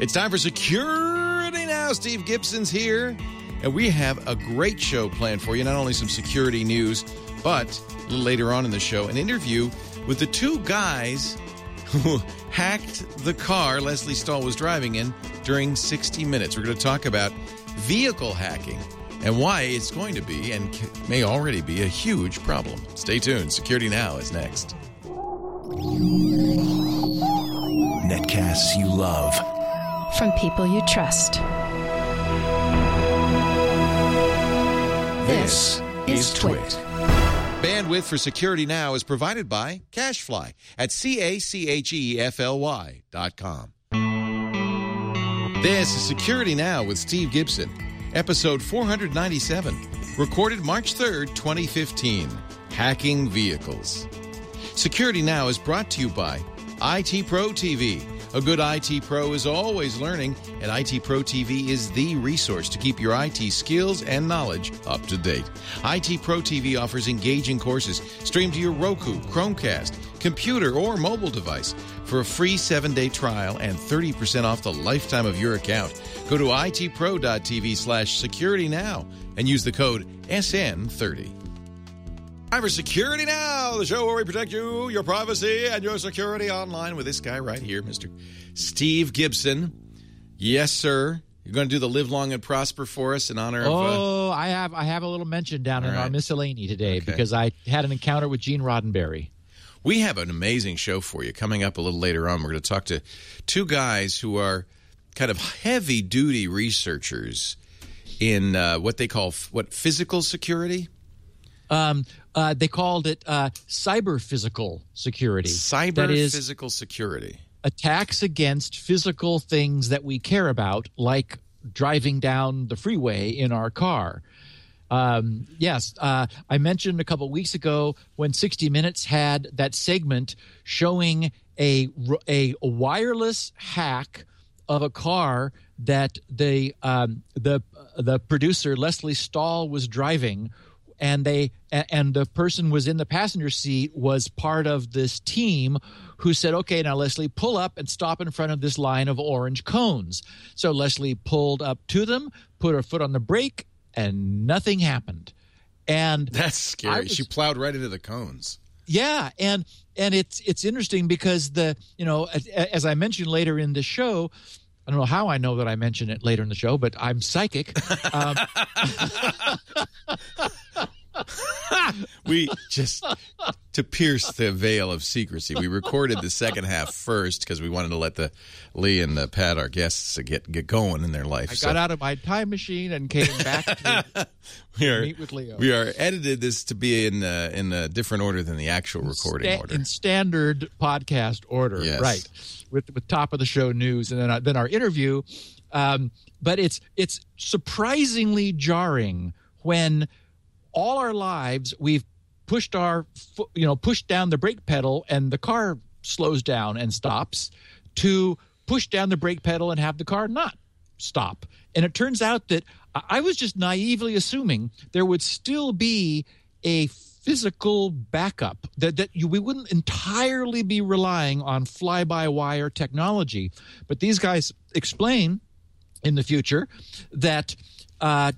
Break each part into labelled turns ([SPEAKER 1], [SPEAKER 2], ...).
[SPEAKER 1] It's time for Security Now. Steve Gibson's here, and we have a great show planned for you. Not only some security news, but a little later on in the show, an interview with the two guys who hacked the car Lesley Stahl was driving in during 60 Minutes. We're going to talk about vehicle hacking and why it's going to be and may already be a huge problem. Stay tuned. Security Now is next.
[SPEAKER 2] Netcasts you love.
[SPEAKER 3] From people you trust.
[SPEAKER 2] This is Twit.
[SPEAKER 1] Bandwidth for Security Now is provided by CacheFly at C-A-C-H-E-F-L-Y dot com. This is Security Now with Steve Gibson, episode 497, recorded March 3rd, 2015, Hacking Vehicles. Security Now is brought to you by IT Pro TV. A good IT pro is always learning, and IT Pro TV is the resource to keep your IT skills and knowledge up to date. IT Pro TV offers engaging courses streamed to your Roku, Chromecast, computer, or mobile device. For a free seven day trial and 30% off the lifetime of your account, go to itpro.tv slash security now and use the code SN30. Time for Security Now, the show where we protect you, your privacy, and your security online with this guy right here, Mr. Steve Gibson. Yes, sir. You're going to do the live long and prosper for us in honor of. Uh,
[SPEAKER 4] Oh, I have I have a little mention down in
[SPEAKER 1] All
[SPEAKER 4] our miscellany today
[SPEAKER 1] Okay.
[SPEAKER 4] because I had an encounter with Gene Roddenberry.
[SPEAKER 1] we have an amazing show for you coming up a little later on. We're going to talk to two guys who are kind of heavy duty researchers in uh, what they call f- what physical security,
[SPEAKER 4] Um, uh, they called it uh, cyber physical security.
[SPEAKER 1] cyber
[SPEAKER 4] that is
[SPEAKER 1] physical security.
[SPEAKER 4] attacks against physical things that we care about, like driving down the freeway in our car. Um, yes, uh, I mentioned a couple weeks ago when 60 Minutes had that segment showing a a, a wireless hack of a car that the um, the the producer Lesley Stahl was driving, and they and the person was in the passenger seat was part of this team who said, "Okay, now Lesley, pull up and stop in front of this line of orange cones." So Lesley pulled up to them, put her foot on the brake, and nothing happened. And
[SPEAKER 1] That's scary.
[SPEAKER 4] was-
[SPEAKER 1] she plowed right into the cones.
[SPEAKER 4] yeah, and and it's it's interesting because the you know as, as I mentioned later in the show, I don't know how I know that I mentioned it later in the show, but I'm psychic. Um,
[SPEAKER 1] we just to pierce the veil of secrecy we recorded the second half first because we wanted to let the lee and uh, pat our guests get get going in their life
[SPEAKER 4] I
[SPEAKER 1] So
[SPEAKER 4] got out of my time machine and came back to
[SPEAKER 1] we are
[SPEAKER 4] meet with Leo.
[SPEAKER 1] we are edited this to be in uh, in a different order than the actual recording
[SPEAKER 4] sta-
[SPEAKER 1] order
[SPEAKER 4] in standard podcast order,
[SPEAKER 1] Yes.
[SPEAKER 4] right? With with top of the show news and then our, then our interview. Um, but it's it's surprisingly jarring when all our lives we've pushed our you know pushed down the brake pedal and the car slows down and stops to push down the brake pedal and have the car not stop. And it turns out that I- was just naively assuming there would still be a physical backup that, that you, we wouldn't entirely be relying on fly-by-wire technology. But these guys explain in the future that uh,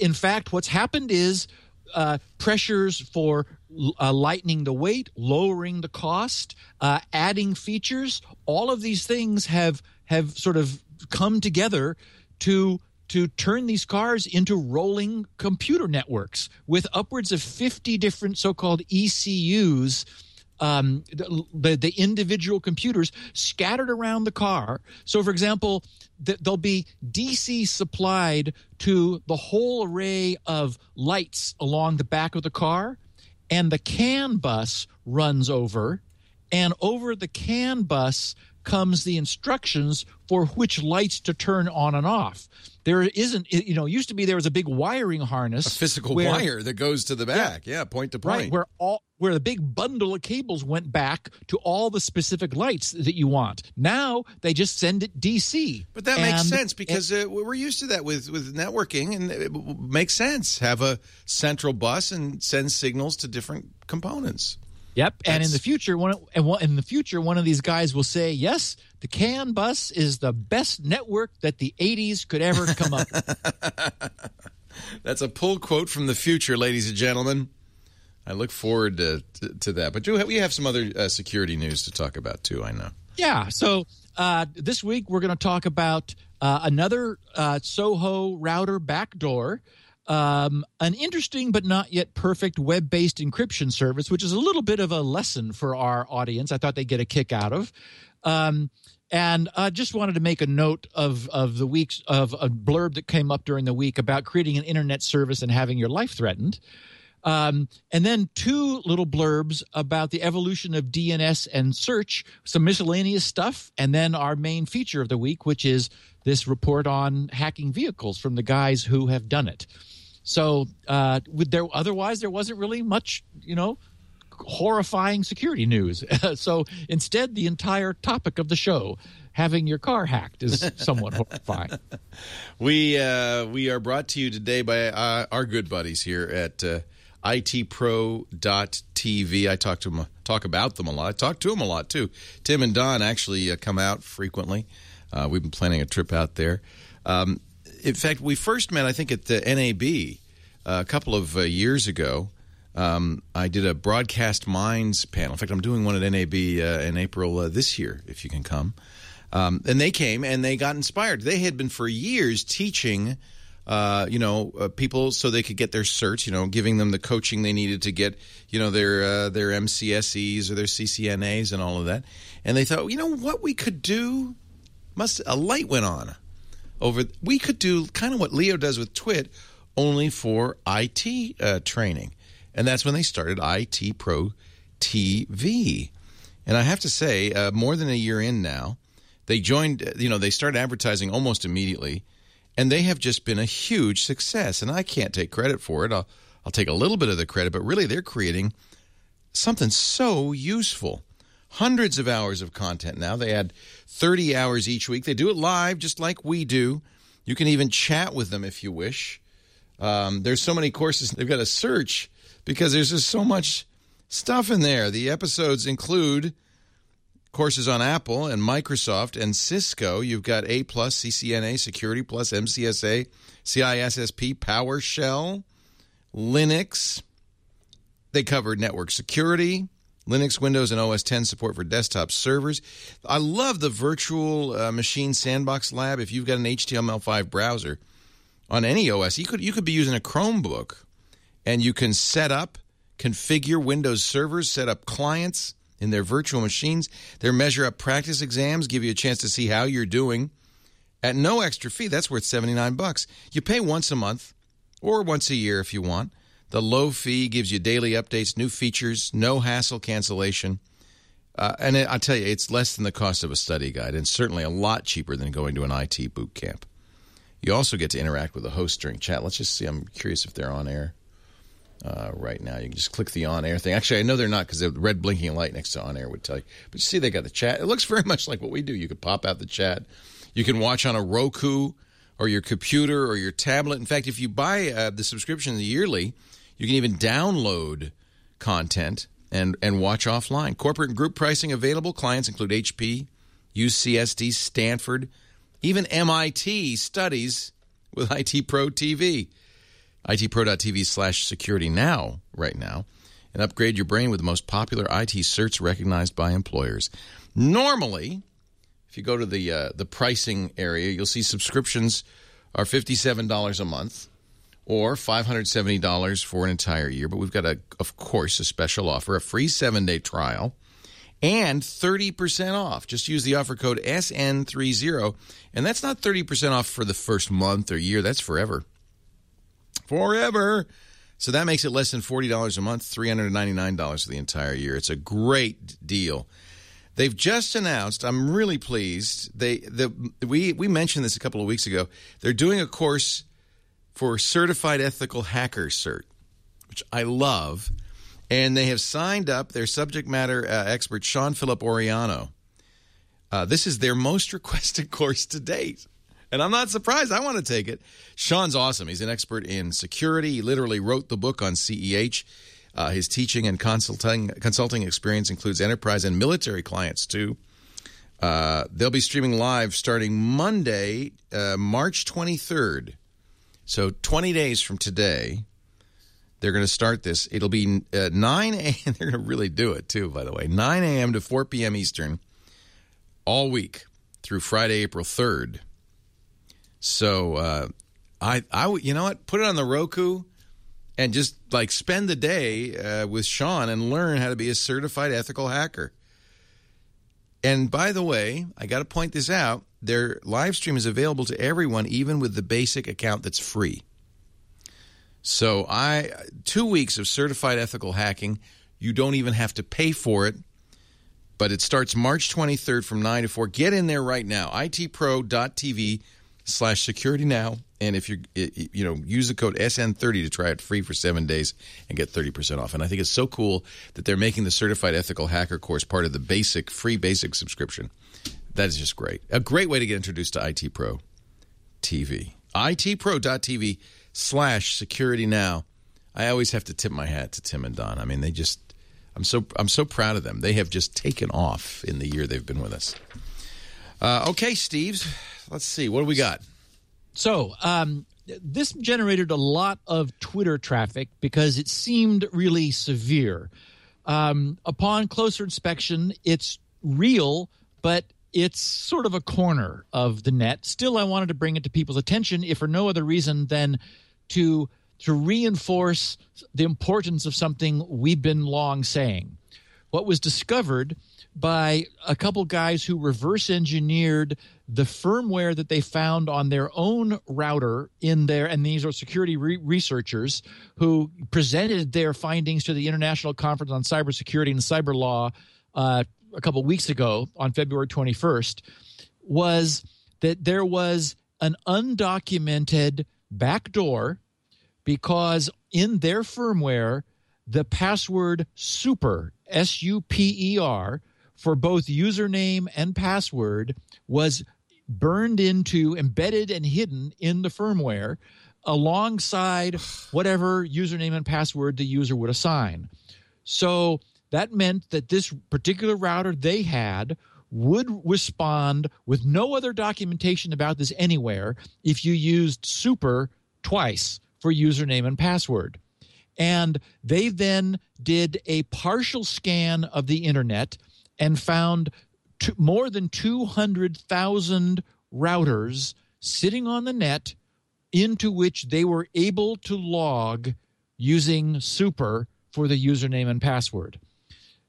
[SPEAKER 4] in fact what's happened is uh, pressures for uh, lightening the weight lowering the cost uh, adding features all of these things have have sort of come together to to turn these cars into rolling computer networks with upwards of 50 different so-called ECUs um, the, the individual computers scattered around the car. So, for example, th- there'll be DC supplied to the whole array of lights along the back of the car, and the CAN bus runs over, and over the CAN bus comes the instructions for which lights to turn on and off. There isn't, you know, it used to be there was a big wiring harness,
[SPEAKER 1] a physical
[SPEAKER 4] where-
[SPEAKER 1] wire that goes to the back yeah, point to point
[SPEAKER 4] right where all where the big bundle of cables went back to all the specific lights that you want now they just send it dc
[SPEAKER 1] But that makes sense because uh, we're used to that with, with networking, and it makes sense. Have a central bus and send signals to different components.
[SPEAKER 4] Yep, and in the future, one and one, in the future, one of these guys will say, "Yes, the CAN bus is the best network that the '80s could ever come up."
[SPEAKER 1] That's a pull quote from the future, ladies and gentlemen. I look forward to, to, to that. But do we have some other uh, security news to talk about too? I know.
[SPEAKER 4] Yeah. So uh, this week we're going to talk about uh, another uh, Soho router backdoor, um, an interesting but not yet perfect web-based encryption service, which is a little bit of a lesson for our audience. I thought they'd get a kick out of. Um, and I just wanted to make a note of of the weeks of a blurb that came up during the week about creating an internet service and having your life threatened. Um, and then two little blurbs about the evolution of DNS and search, some miscellaneous stuff, and then our main feature of the week, which is this report on hacking vehicles from the guys who have done it. So, uh, with there, otherwise there wasn't really much, you know, horrifying security news. so instead, the entire topic of the show, having your car hacked, is somewhat horrifying.
[SPEAKER 1] We uh, we are brought to you today by uh, our good buddies here at uh, itpro.tv. I talk to them, talk about them a lot. I talk to them a lot too. Tim and Don actually uh, come out frequently. Uh, we've been planning a trip out there. Um, in fact, we first met, I think, at the NAB uh, a couple of uh, years ago. Um, I did a broadcast minds panel. In fact, I'm doing one at NAB uh, in April this year. If you can come. Um, and they came and they got inspired. They had been for years teaching, uh, you know, uh, people so they could get their certs. You know, giving them the coaching they needed to get, you know, their uh, their MCSEs or their CCNAs and all of that. And they thought, you know, what we could do. Must a light went on over. We could do kind of what Leo does with Twit, only for IT uh, training, and that's when they started IT Pro TV. And I have to say, uh, more than a year in now, they joined. You know, they started advertising almost immediately, and they have just been a huge success. And I can't take credit for it. I'll I'll take a little bit of the credit, but really, they're creating something so useful. Hundreds of hours of content now. They add 30 hours each week. They do it live, just like we do. You can even chat with them if you wish. Um, there's so many courses. They've got to search because there's just so much stuff in there. The episodes include courses on Apple and Microsoft and Cisco. You've got A plus, CCNA, Security plus, MCSA, CISSP, PowerShell, Linux. They cover network security, Linux, Windows, and OS 10 support for desktop servers. I love the virtual uh, machine sandbox lab. If you've got an HTML5 browser on any OS, you could you could be using a Chromebook, and you can set up, configure Windows servers, set up clients in their virtual machines. Their measure up practice exams give you a chance to see how you're doing at no extra fee. That's worth 79 bucks. You pay once a month or once a year if you want. The low fee gives you daily updates, new features, no hassle cancellation. Uh, and I'll tell you, it's less than the cost of a study guide and certainly a lot cheaper than going to an IT boot camp. You also get to interact with the host during chat. Let's just see. I'm curious if they're on air uh, right now. You can just click the on air thing. Actually, I know they're not because the red blinking light next to on air would tell you. But you see, they got the chat. It looks very much like what we do. You could pop out the chat. You can watch on a Roku or your computer or your tablet. In fact, if you buy uh, the subscription yearly, you can even download content and, and watch offline. Corporate and group pricing available. Clients include HP, UCSD, Stanford, even MIT studies with IT Pro TV. ITPro.tv slash security now, right now, and upgrade your brain with the most popular IT certs recognized by employers. Normally, if you go to the uh, the pricing area, you'll see subscriptions are $57 a month or $570 for an entire year. But we've got, a, of course, a special offer, a free seven day trial and 30% off. Just use the offer code SN30. And that's not 30% off for the first month or year, that's forever. Forever. So that makes it less than $40 a month, $399 for the entire year. It's a great deal. They've just announced. I'm really pleased. They the we we mentioned this a couple of weeks ago. They're doing a course for certified ethical hacker cert, which I love, and they have signed up their subject matter uh, expert Sean Philip Oriyano. Uh, this is their most requested course to date. And I'm not surprised. I want to take it. Sean's awesome. He's an expert in security. He literally wrote the book on CEH. Uh, his teaching and consulting consulting experience includes enterprise and military clients too. Uh, they'll be streaming live starting Monday, uh, March 23rd. So 20 days from today, they're going to start this. It'll be uh, 9 a.m. They're going to really do it too, by the way. 9 a.m. to 4 p.m. Eastern all week through Friday, April 3rd. So uh, I, I, you know what? Put it on the Roku and just like spend the day uh, with Sean and learn how to be a certified ethical hacker. And by the way, I got to point this out. Their live stream is available to everyone, even with the basic account that's free. So I two weeks of certified ethical hacking. You don't even have to pay for it. But it starts March 23rd from 9 to 4. Get in there right now. itpro.tv slash security now. And if you you know use the code SN30 to try it free for seven days and get 30% off. And I think it's so cool that they're making the certified ethical hacker course part of the basic free basic subscription. That is just great. A great way to get introduced to IT Pro TV. itpro.tv slash security now. I always have to tip my hat to Tim and Don. I mean, they just I'm so I'm so proud of them. They have just taken off in the year they've been with us. Uh, okay, Steve's. Let's see. What do we got?
[SPEAKER 4] So, um, this generated a lot of Twitter traffic because it seemed really severe. Um, upon closer inspection, it's real, but it's sort of a corner of the net. Still, I wanted to bring it to people's attention, if for no other reason than to to reinforce the importance of something we've been long saying. What was discovered by a couple guys who reverse engineered the firmware that they found on their own router in there and these are security re- researchers who presented their findings to the international conference on cybersecurity and cyber law uh, a couple weeks ago on february 21st was that there was an undocumented backdoor because in their firmware, the password super, S U P E R, for both username and password was burned into, embedded, and hidden in the firmware alongside whatever username and password the user would assign. So that meant that this particular router they had would respond with no other documentation about this anywhere if you used super twice for username and password. And they then did a partial scan of the internet and found more than 200,000 routers sitting on the net into which they were able to log using super for the username and password.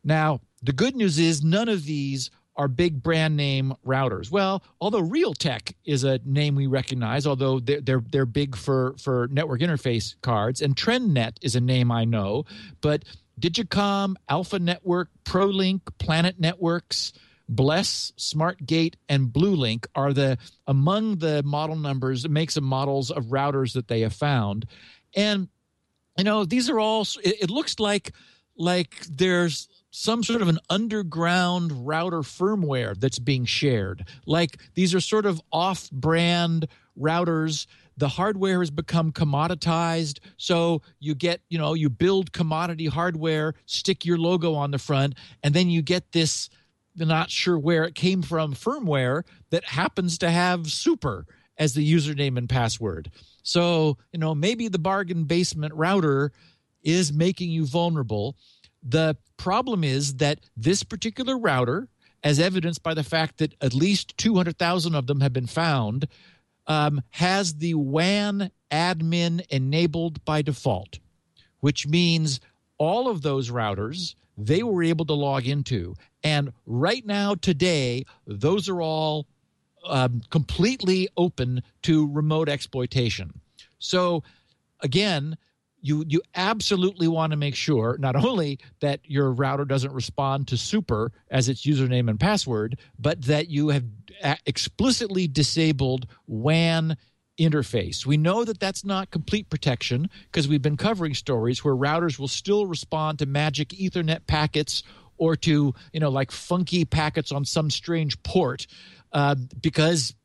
[SPEAKER 4] Now, the good news is none of these are big brand name routers. Well, although Realtek is a name we recognize, although they're they're, they're big for for network interface cards, and TrendNet is a name I know, but Digicom, Alpha Network, ProLink, Planet Networks, Bless, SmartGate, and BlueLink are the among the model numbers, makes and models of routers that they have found, and you know these are all. It, it looks like like there's some sort of an underground router firmware that's being shared. Like these are sort of off brand routers. The hardware has become commoditized. So you get, you know, you build commodity hardware, stick your logo on the front, and then you get this not sure where it came from firmware that happens to have super as the username and password. So, you know, maybe the bargain basement router is making you vulnerable. The problem is that this particular router, as evidenced by the fact that at least 200,000 of them have been found, um, has the WAN admin enabled by default, which means all of those routers they were able to log into. And right now, today, those are all um, completely open to remote exploitation. So, again, you you absolutely want to make sure not only that your router doesn't respond to super as its username and password, but that you have explicitly disabled WAN interface. We know that that's not complete protection because we've been covering stories where routers will still respond to magic ethernet packets or to, you know, like funky packets on some strange port uh, because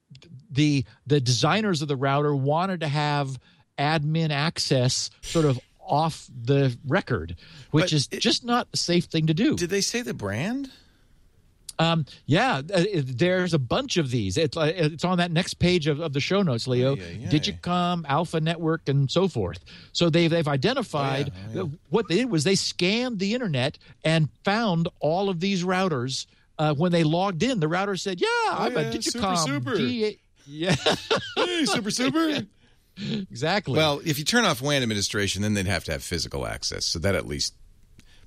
[SPEAKER 4] the the designers of the router wanted to have admin access sort of off the record, which
[SPEAKER 1] But
[SPEAKER 4] is
[SPEAKER 1] it-
[SPEAKER 4] just not a safe thing to do.
[SPEAKER 1] Did they say the brand?
[SPEAKER 4] Um, yeah, uh, it- there's a bunch of these. It's uh, it's on that next page of, of the show notes, Leo. Digicom, Alpha Network, and so forth. So they've they've identified
[SPEAKER 1] Oh,
[SPEAKER 4] uh, what they did was they scanned the internet and found all of these routers. Uh, when they logged in, the router said, "Yeah, I'm
[SPEAKER 1] yeah,
[SPEAKER 4] a
[SPEAKER 1] super,
[SPEAKER 4] Digicom."
[SPEAKER 1] super.
[SPEAKER 4] D- yeah,
[SPEAKER 1] Hey, super super.
[SPEAKER 4] exactly.
[SPEAKER 1] well, if you turn off WAN administration, then they'd have to have physical access. So that at least.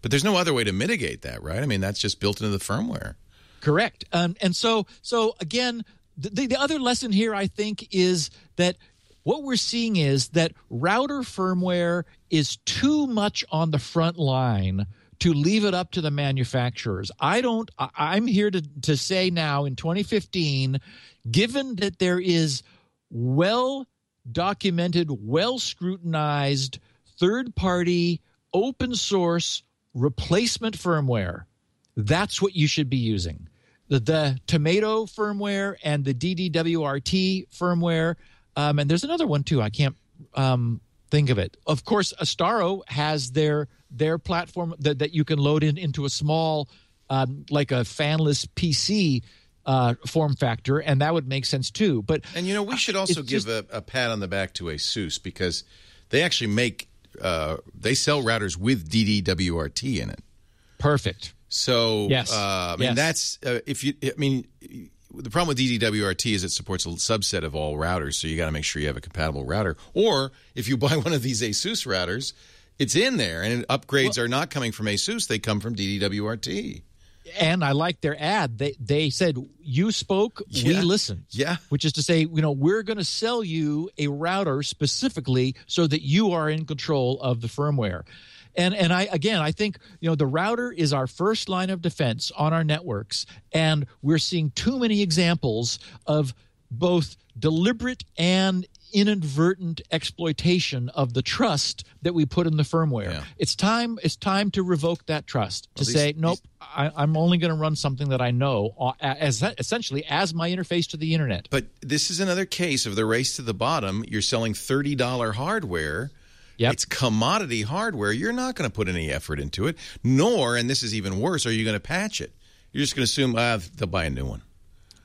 [SPEAKER 1] But there's no other way to mitigate that, right? I mean, that's just built into the firmware.
[SPEAKER 4] Correct. Um, and so, so again, the, the other lesson here, I think, is that what we're seeing is that router firmware is too much on the front line to leave it up to the manufacturers. I don't. I'm here to to say now in 2015, given that there is well documented, well scrutinized, third party, open source replacement firmware that's what you should be using. The, the Tomato firmware and the DDWRT firmware. Um, and there's another one too. I can't um, think of it. Of course, Astaro has their their platform that, that you can load in into a small, um, like a fanless PC uh, form factor, and that would make sense too. But
[SPEAKER 1] And you know, we should also give
[SPEAKER 4] just-
[SPEAKER 1] a, a pat on the back to ASUS because they actually make uh, they sell routers with DDWRT in it.
[SPEAKER 4] perfect.
[SPEAKER 1] So
[SPEAKER 4] Yes.
[SPEAKER 1] uh, I mean
[SPEAKER 4] Yes.
[SPEAKER 1] that's uh, if you I mean the problem with DDWRT is it supports a subset of all routers, so you got to make sure you have a compatible router. Or if you buy one of these ASUS routers, it's in there, and upgrades are not coming from ASUS; they come from DDWRT.
[SPEAKER 4] and I like their ad. They they said you spoke, we
[SPEAKER 1] Yeah.
[SPEAKER 4] listened.
[SPEAKER 1] Yeah.
[SPEAKER 4] Which is to say, you know, we're going to sell you a router specifically so that you are in control of the firmware. And and I again, I think you know the router is our first line of defense on our networks, and we're seeing too many examples of both deliberate and inadvertent exploitation of the trust that we put in the firmware.
[SPEAKER 1] Yeah.
[SPEAKER 4] It's time. It's time to revoke that trust. To
[SPEAKER 1] these-
[SPEAKER 4] say, nope, I, I'm only going to run something that I know uh, as essentially as my interface to the internet.
[SPEAKER 1] But this is another case of the race to the bottom. You're selling thirty dollar hardware.
[SPEAKER 4] Yep.
[SPEAKER 1] It's commodity hardware. You're not going to put any effort into it, nor, and this is even worse, are you going to patch it? You're just going to assume ah, they'll buy a new one.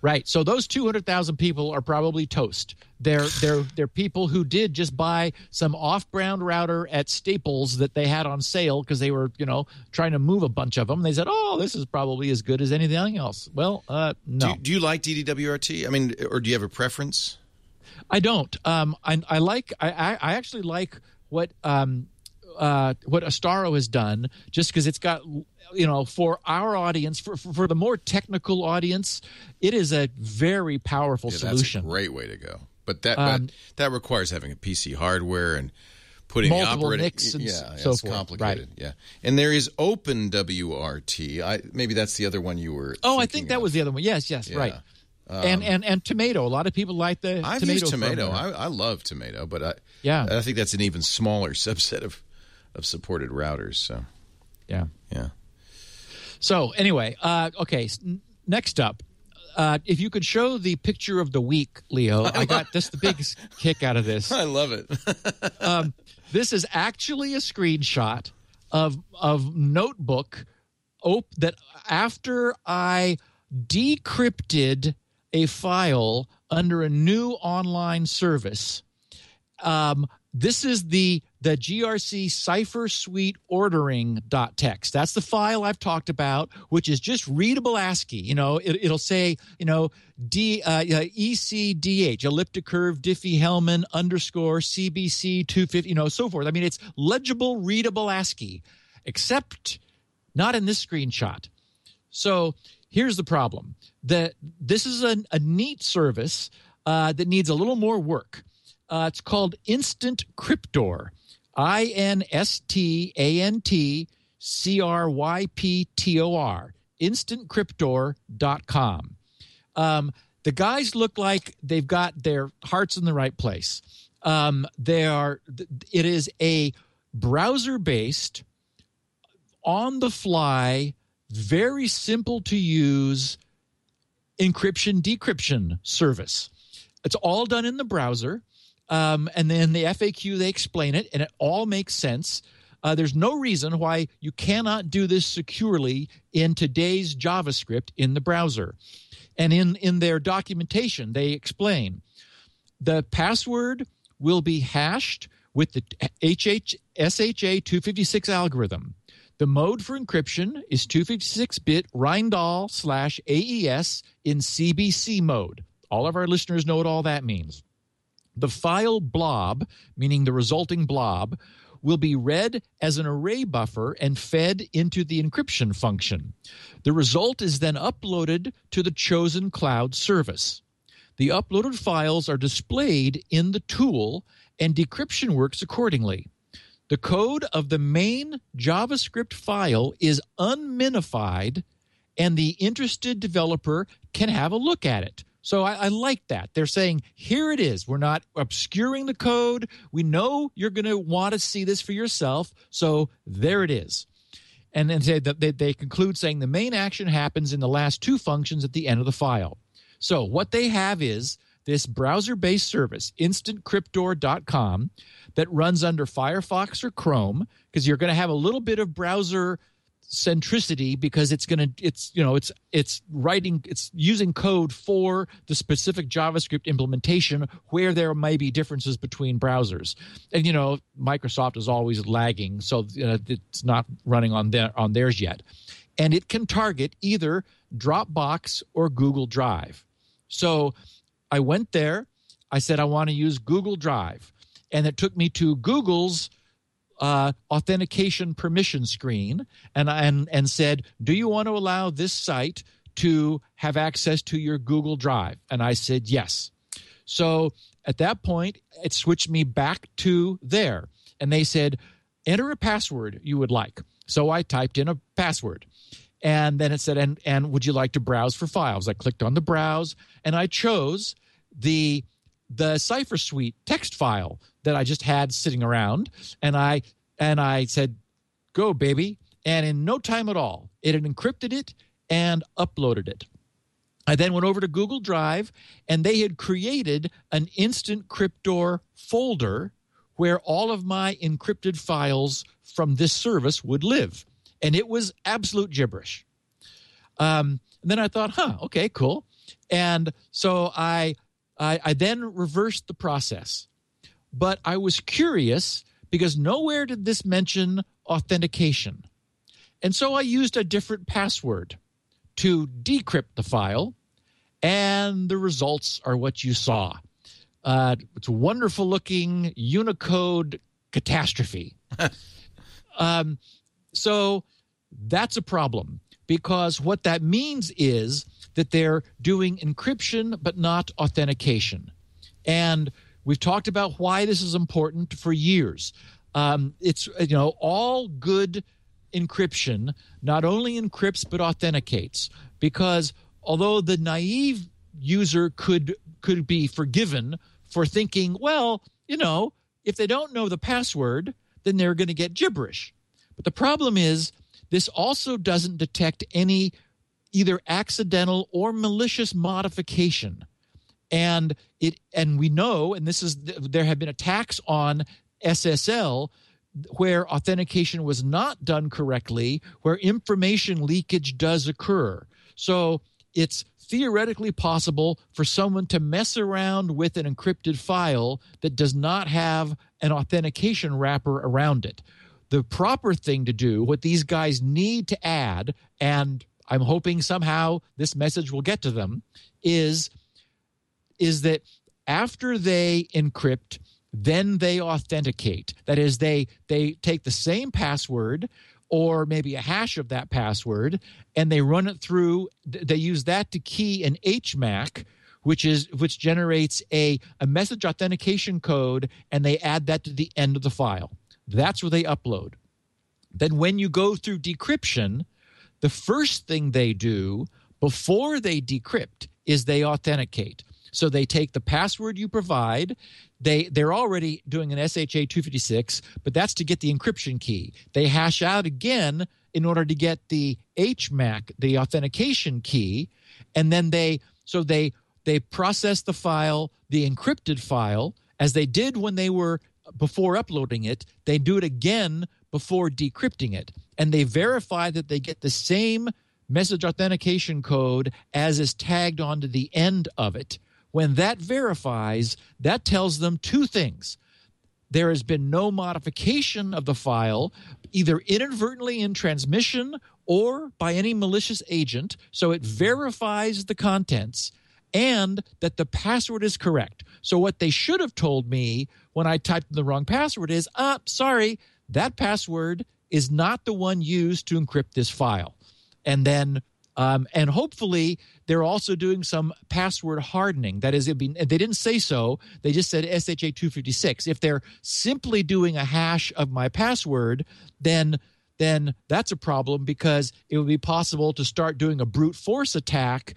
[SPEAKER 4] Right. So those 200,000 people are probably toast. They're they're they're people who did just buy some off-brand router at Staples that they had on sale because they were, you know, trying to move a bunch of them. They said, "Oh, this is probably as good as anything else." Well, uh no.
[SPEAKER 1] Do, you, do you like DDWRT? I mean, or do you have a preference?
[SPEAKER 4] I don't. Um, I, I like. I I actually like what um, uh, what Astaro has done, just because it's got you know for our audience, for, for for the more technical audience, it is a very powerful
[SPEAKER 1] Yeah,
[SPEAKER 4] solution.
[SPEAKER 1] That's a great way to go. But that
[SPEAKER 4] Um,
[SPEAKER 1] but that requires having a PC hardware and putting the operating.
[SPEAKER 4] And
[SPEAKER 1] yeah, yeah,
[SPEAKER 4] so
[SPEAKER 1] it's
[SPEAKER 4] forth.
[SPEAKER 1] complicated. Yeah, and there is OpenWRT. I maybe that's the other one you were.
[SPEAKER 4] Oh, I think that
[SPEAKER 1] of.
[SPEAKER 4] was the other one. Yes, yes,
[SPEAKER 1] Yeah.
[SPEAKER 4] right. And and and tomato. A lot of people like the
[SPEAKER 1] I've
[SPEAKER 4] tomato.
[SPEAKER 1] used tomato. I, I love tomato, but I
[SPEAKER 4] Yeah.
[SPEAKER 1] I think that's an even smaller subset of of supported routers. So
[SPEAKER 4] yeah.
[SPEAKER 1] yeah.
[SPEAKER 4] So anyway, uh, okay. Next up, uh, if you could show the picture of the week, Leo, I got this the biggest kick out of this.
[SPEAKER 1] I love it.
[SPEAKER 4] um, this is actually a screenshot of of notebook op- that after I decrypted a file under a new online service. Um, this is the the GRC cipher suite ordering dot text. That's the file I've talked about, which is just readable ASCII. You know, it, it'll say, you know, D uh, ECDH elliptic curve Diffie Hellman underscore CBC two fifty, you know, so forth. I mean, it's legible, readable ASCII, except not in this screenshot. So here's the problem: that this is a, a neat service uh, that needs a little more work. Uh, it's called Instant Cryptor, I N S T A N T C R Y P T O R, instantcryptor.com. Um, the guys look like they've got their hearts in the right place. Um, they are. It is a browser-based, on the fly, very simple to use encryption decryption service. It's all done in the browser. Um, and then the FAQ, they explain it, and it all makes sense. Uh, there's no reason why you cannot do this securely in today's JavaScript in the browser. And in, in their documentation, they explain the password will be hashed with the HH, SHA 256 algorithm. The mode for encryption is 256 bit Rijndael slash AES in CBC mode. All of our listeners know what all that means. The file blob, meaning the resulting blob, will be read as an array buffer and fed into the encryption function. The result is then uploaded to the chosen cloud service. The uploaded files are displayed in the tool and decryption works accordingly. The code of the main JavaScript file is unminified, and the interested developer can have a look at it. So I, I, like that. They're saying, here it is. We're not obscuring the code. We know you're going to want to see this for yourself. So there it is. And then they, they, they conclude saying the main action happens in the last two functions at the end of the file. So what they have is this browser based service, instantcryptor.com, that runs under Firefox or Chrome, because you're going to have a little bit of browser centricity because it's going to it's you know it's it's writing it's using code for the specific javascript implementation where there may be differences between browsers. And you know microsoft is always lagging so you know, it's not running on their on theirs yet. And it can target either dropbox or google drive. So I went there. I said, I want to use Google Drive. And it took me to Google's uh, authentication permission screen and, and, and said, Do you want to allow this site to have access to your Google Drive? And I said, Yes. So at that point, it switched me back to there. And they said, Enter a password you would like. So I typed in a password and then it said and and would you like to browse for files i clicked on the browse and i chose the the cipher suite text file that i just had sitting around and i and i said go baby and in no time at all it had encrypted it and uploaded it I then went over to Google Drive and they had created an instant cryptor folder where all of my encrypted files from this service would live and it was absolute gibberish. Um, and then I thought, huh, okay, cool. And so I, I, I then reversed the process, but I was curious because nowhere did this mention authentication. And so I used a different password to decrypt the file, and the results are what you saw. Uh, it's a wonderful looking Unicode catastrophe. um, so that's a problem because what that means is that they're doing encryption but not authentication. And we've talked about why this is important for years. Um, it's you know all good encryption not only encrypts but authenticates because although the naive user could could be forgiven for thinking well you know if they don't know the password then they're going to get gibberish but the problem is this also doesn't detect any either accidental or malicious modification. And it and we know, and this is there have been attacks on SSL where authentication was not done correctly, where information leakage does occur. So it's theoretically possible for someone to mess around with an encrypted file that does not have an authentication wrapper around it the proper thing to do, what these guys need to add, and I'm hoping somehow this message will get to them, is is that after they encrypt, then they authenticate. That is, they they take the same password or maybe a hash of that password and they run it through they use that to key an hmac which is which generates a, a message authentication code and they add that to the end of the file that's where they upload. Then, when you go through decryption, the first thing they do before they decrypt is they authenticate. So they take the password you provide. They they're already doing an SHA 256, but that's to get the encryption key. They hash out again in order to get the HMAC, the authentication key, and then they so they they process the file, the encrypted file, as they did when they were before uploading it, they do it again before decrypting it. And they verify that they get the same message authentication code as is tagged onto the end of it. When that verifies, that tells them two things. There has been no modification of the file, either inadvertently in transmission or by any malicious agent. So it verifies the contents and that the password is correct. So what they should have told me when I typed in the wrong password is, ah, sorry, that password is not the one used to encrypt this file. And then um, and hopefully, they're also doing some password hardening. That is, be, they didn't say so. They just said SHA 256. If they're simply doing a hash of my password, then then that's a problem because it would be possible to start doing a brute force attack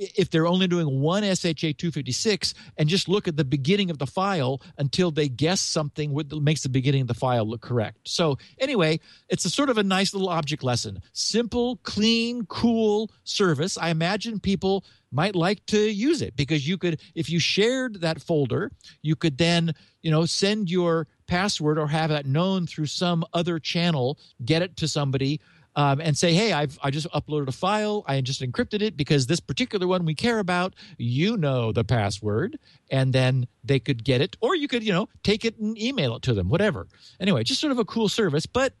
[SPEAKER 4] if they're only doing one SHA 256 and just look at the beginning of the file until they guess something that makes the beginning of the file look correct. So, anyway, it's a sort of a nice little object lesson. Simple, clean, cool service. I imagine people might like to use it because you could, if you shared that folder, you could then, you know, send your password or have that known through some other channel, get it to somebody um, and say, hey, I've I just uploaded a file. I just encrypted it because this particular one we care about, you know the password, and then they could get it, or you could, you know, take it and email it to them, whatever. Anyway, just sort of a cool service, but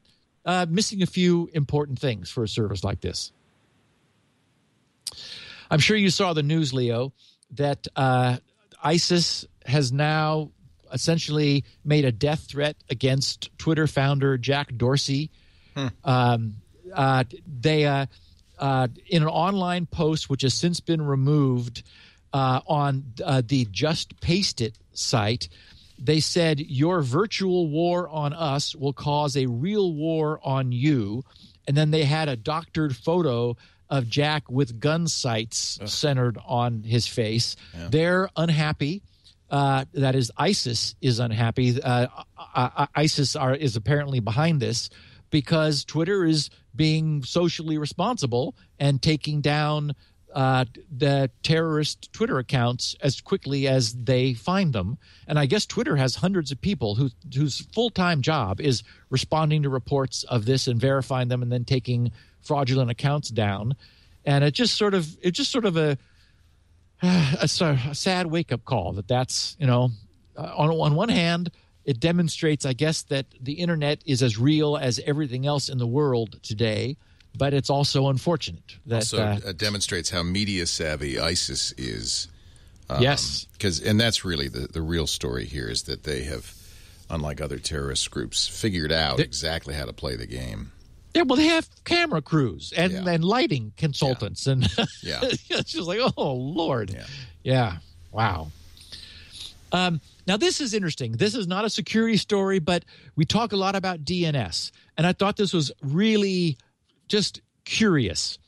[SPEAKER 4] uh, missing a few important things for a service like this. I'm sure you saw the news, Leo, that uh, ISIS has now essentially made a death threat against Twitter founder Jack Dorsey. Hmm. Um, uh, they uh, uh, in an online post which has since been removed uh, on uh, the Just Paste It site. They said your virtual war on us will cause a real war on you, and then they had a doctored photo of Jack with gun sights Ugh. centered on his face. Yeah. They're unhappy. Uh, that is, ISIS is unhappy. Uh, ISIS are, is apparently behind this because Twitter is being socially responsible and taking down uh, the terrorist Twitter accounts as quickly as they find them. And I guess Twitter has hundreds of people who, whose full time job is responding to reports of this and verifying them and then taking fraudulent accounts down. And it just sort of it just sort of a a, a sad wake up call that that's you know uh, on on one hand it demonstrates, I guess, that the internet is as real as everything else in the world today. But it's also unfortunate that
[SPEAKER 1] also uh, demonstrates how media savvy ISIS is.
[SPEAKER 4] Um, yes,
[SPEAKER 1] because and that's really the the real story here is that they have, unlike other terrorist groups, figured out they, exactly how to play the game.
[SPEAKER 4] Yeah, well, they have camera crews and, yeah. and lighting consultants,
[SPEAKER 1] yeah.
[SPEAKER 4] and
[SPEAKER 1] yeah,
[SPEAKER 4] it's just like, oh Lord,
[SPEAKER 1] yeah,
[SPEAKER 4] yeah. wow. Um, now, this is interesting. This is not a security story, but we talk a lot about DNS. And I thought this was really just curious.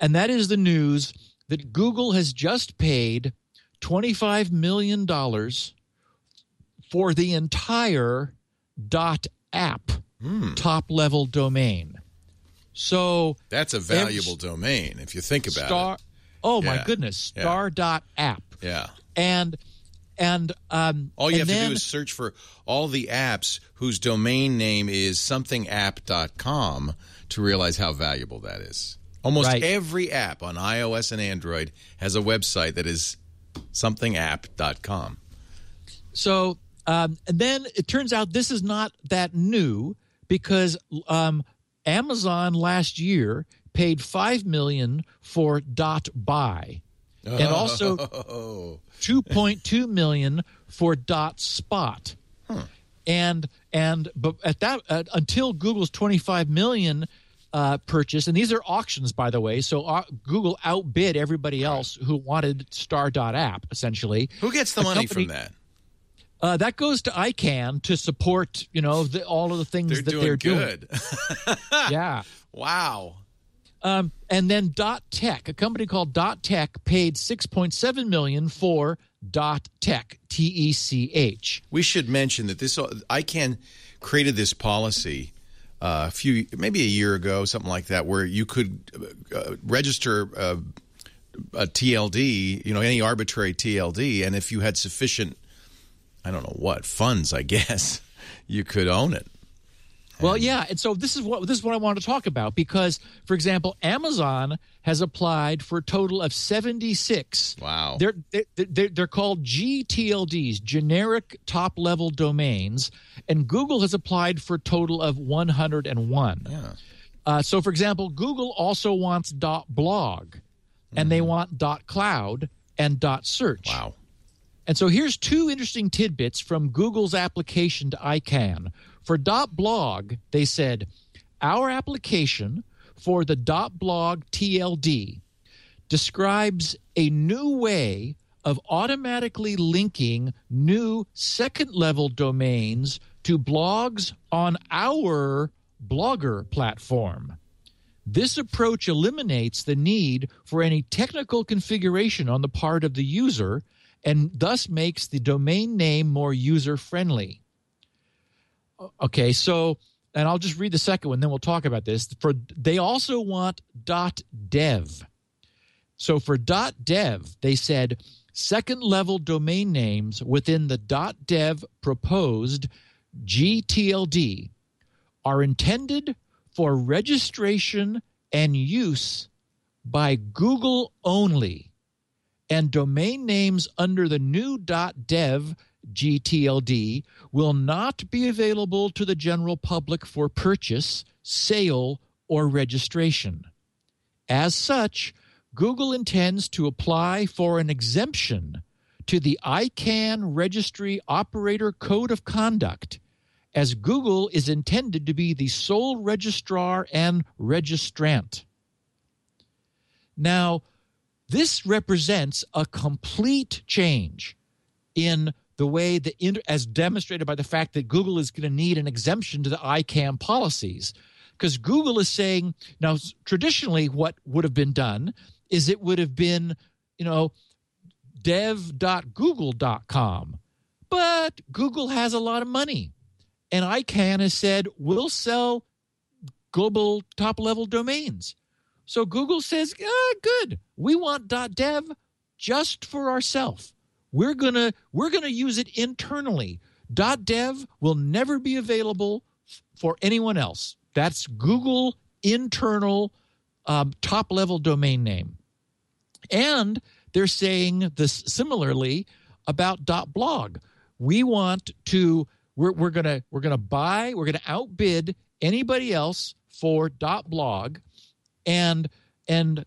[SPEAKER 4] And that is the news that Google has just paid $25 million for the entire dot .app mm. top level domain. So
[SPEAKER 1] that's a valuable domain if you think about star, it.
[SPEAKER 4] Oh yeah. my goodness, star
[SPEAKER 1] yeah.
[SPEAKER 4] app.
[SPEAKER 1] Yeah.
[SPEAKER 4] And and um,
[SPEAKER 1] all you
[SPEAKER 4] have
[SPEAKER 1] then,
[SPEAKER 4] to
[SPEAKER 1] do is search for all the apps whose domain name is somethingapp.com to realize how valuable that is. Almost
[SPEAKER 4] right.
[SPEAKER 1] every app on iOS and Android has a website that is somethingapp.com.
[SPEAKER 4] So, um, and then it turns out this is not that new because um, Amazon last year paid five million for dot buy, and also
[SPEAKER 1] oh.
[SPEAKER 4] 2.2 million for dot spot
[SPEAKER 1] huh.
[SPEAKER 4] and and but at that uh, until google's 25 million uh, purchase and these are auctions by the way so uh, google outbid everybody else who wanted star dot app essentially
[SPEAKER 1] who gets the, money company, from that
[SPEAKER 4] uh, that goes to ICANN to support, you know, the, all of the things
[SPEAKER 1] they're
[SPEAKER 4] that
[SPEAKER 1] doing
[SPEAKER 4] they're
[SPEAKER 1] good.
[SPEAKER 4] doing. yeah.
[SPEAKER 1] Wow.
[SPEAKER 4] Um, and then Dot Tech, a company called Dot Tech, paid six point seven million for Dot Tech, T E C H.
[SPEAKER 1] We should mention that this ICANN created this policy uh, a few, maybe a year ago, something like that, where you could uh, register uh, a TLD, you know, any arbitrary TLD, and if you had sufficient I don't know what funds. I guess you could own it.
[SPEAKER 4] Well, yeah, and so this is what this is what I want to talk about because, for example, Amazon has applied for a total of seventy six.
[SPEAKER 1] Wow.
[SPEAKER 4] They're they're, they're called GTLDs, generic top level domains, and Google has applied for a total of one hundred and one.
[SPEAKER 1] Yeah.
[SPEAKER 4] Uh, so, for example, Google also wants .blog, and they want .cloud and .search.
[SPEAKER 1] Wow.
[SPEAKER 4] And so here's two interesting tidbits from Google's application to ICANN. For .blog, they said, our application for the .blog TLD describes a new way of automatically linking new second level domains to blogs on our Blogger platform. This approach eliminates the need for any technical configuration on the part of the user and thus makes the domain name more user friendly. Okay, so and I'll just read the second one then we'll talk about this. For they also want .dev. So for .dev, they said second level domain names within the .dev proposed GTLD are intended for registration and use by Google only, and domain names under the new .dev GTLD will not be available to the general public for purchase, sale, or registration. As such, Google intends to apply for an exemption to the ICANN Registry Operator Code of Conduct as Google is intended to be the sole registrar and registrant. Now, this represents a complete change in the way that, as demonstrated by the fact that Google is going to need an exemption to the ICANN policies. Because Google is saying, now, traditionally, what would have been done is it would have been, you know, dev.google.com. But Google has a lot of money. And ICANN has said, we'll sell global top level domains. So Google says, ah, good. We want .dev just for ourselves. We're gonna we're gonna use it internally. .dev will never be available for anyone else. That's Google internal um, top level domain name. And they're saying this similarly about .blog. We want to we're, we're gonna we're gonna buy we're gonna outbid anybody else for .blog, and and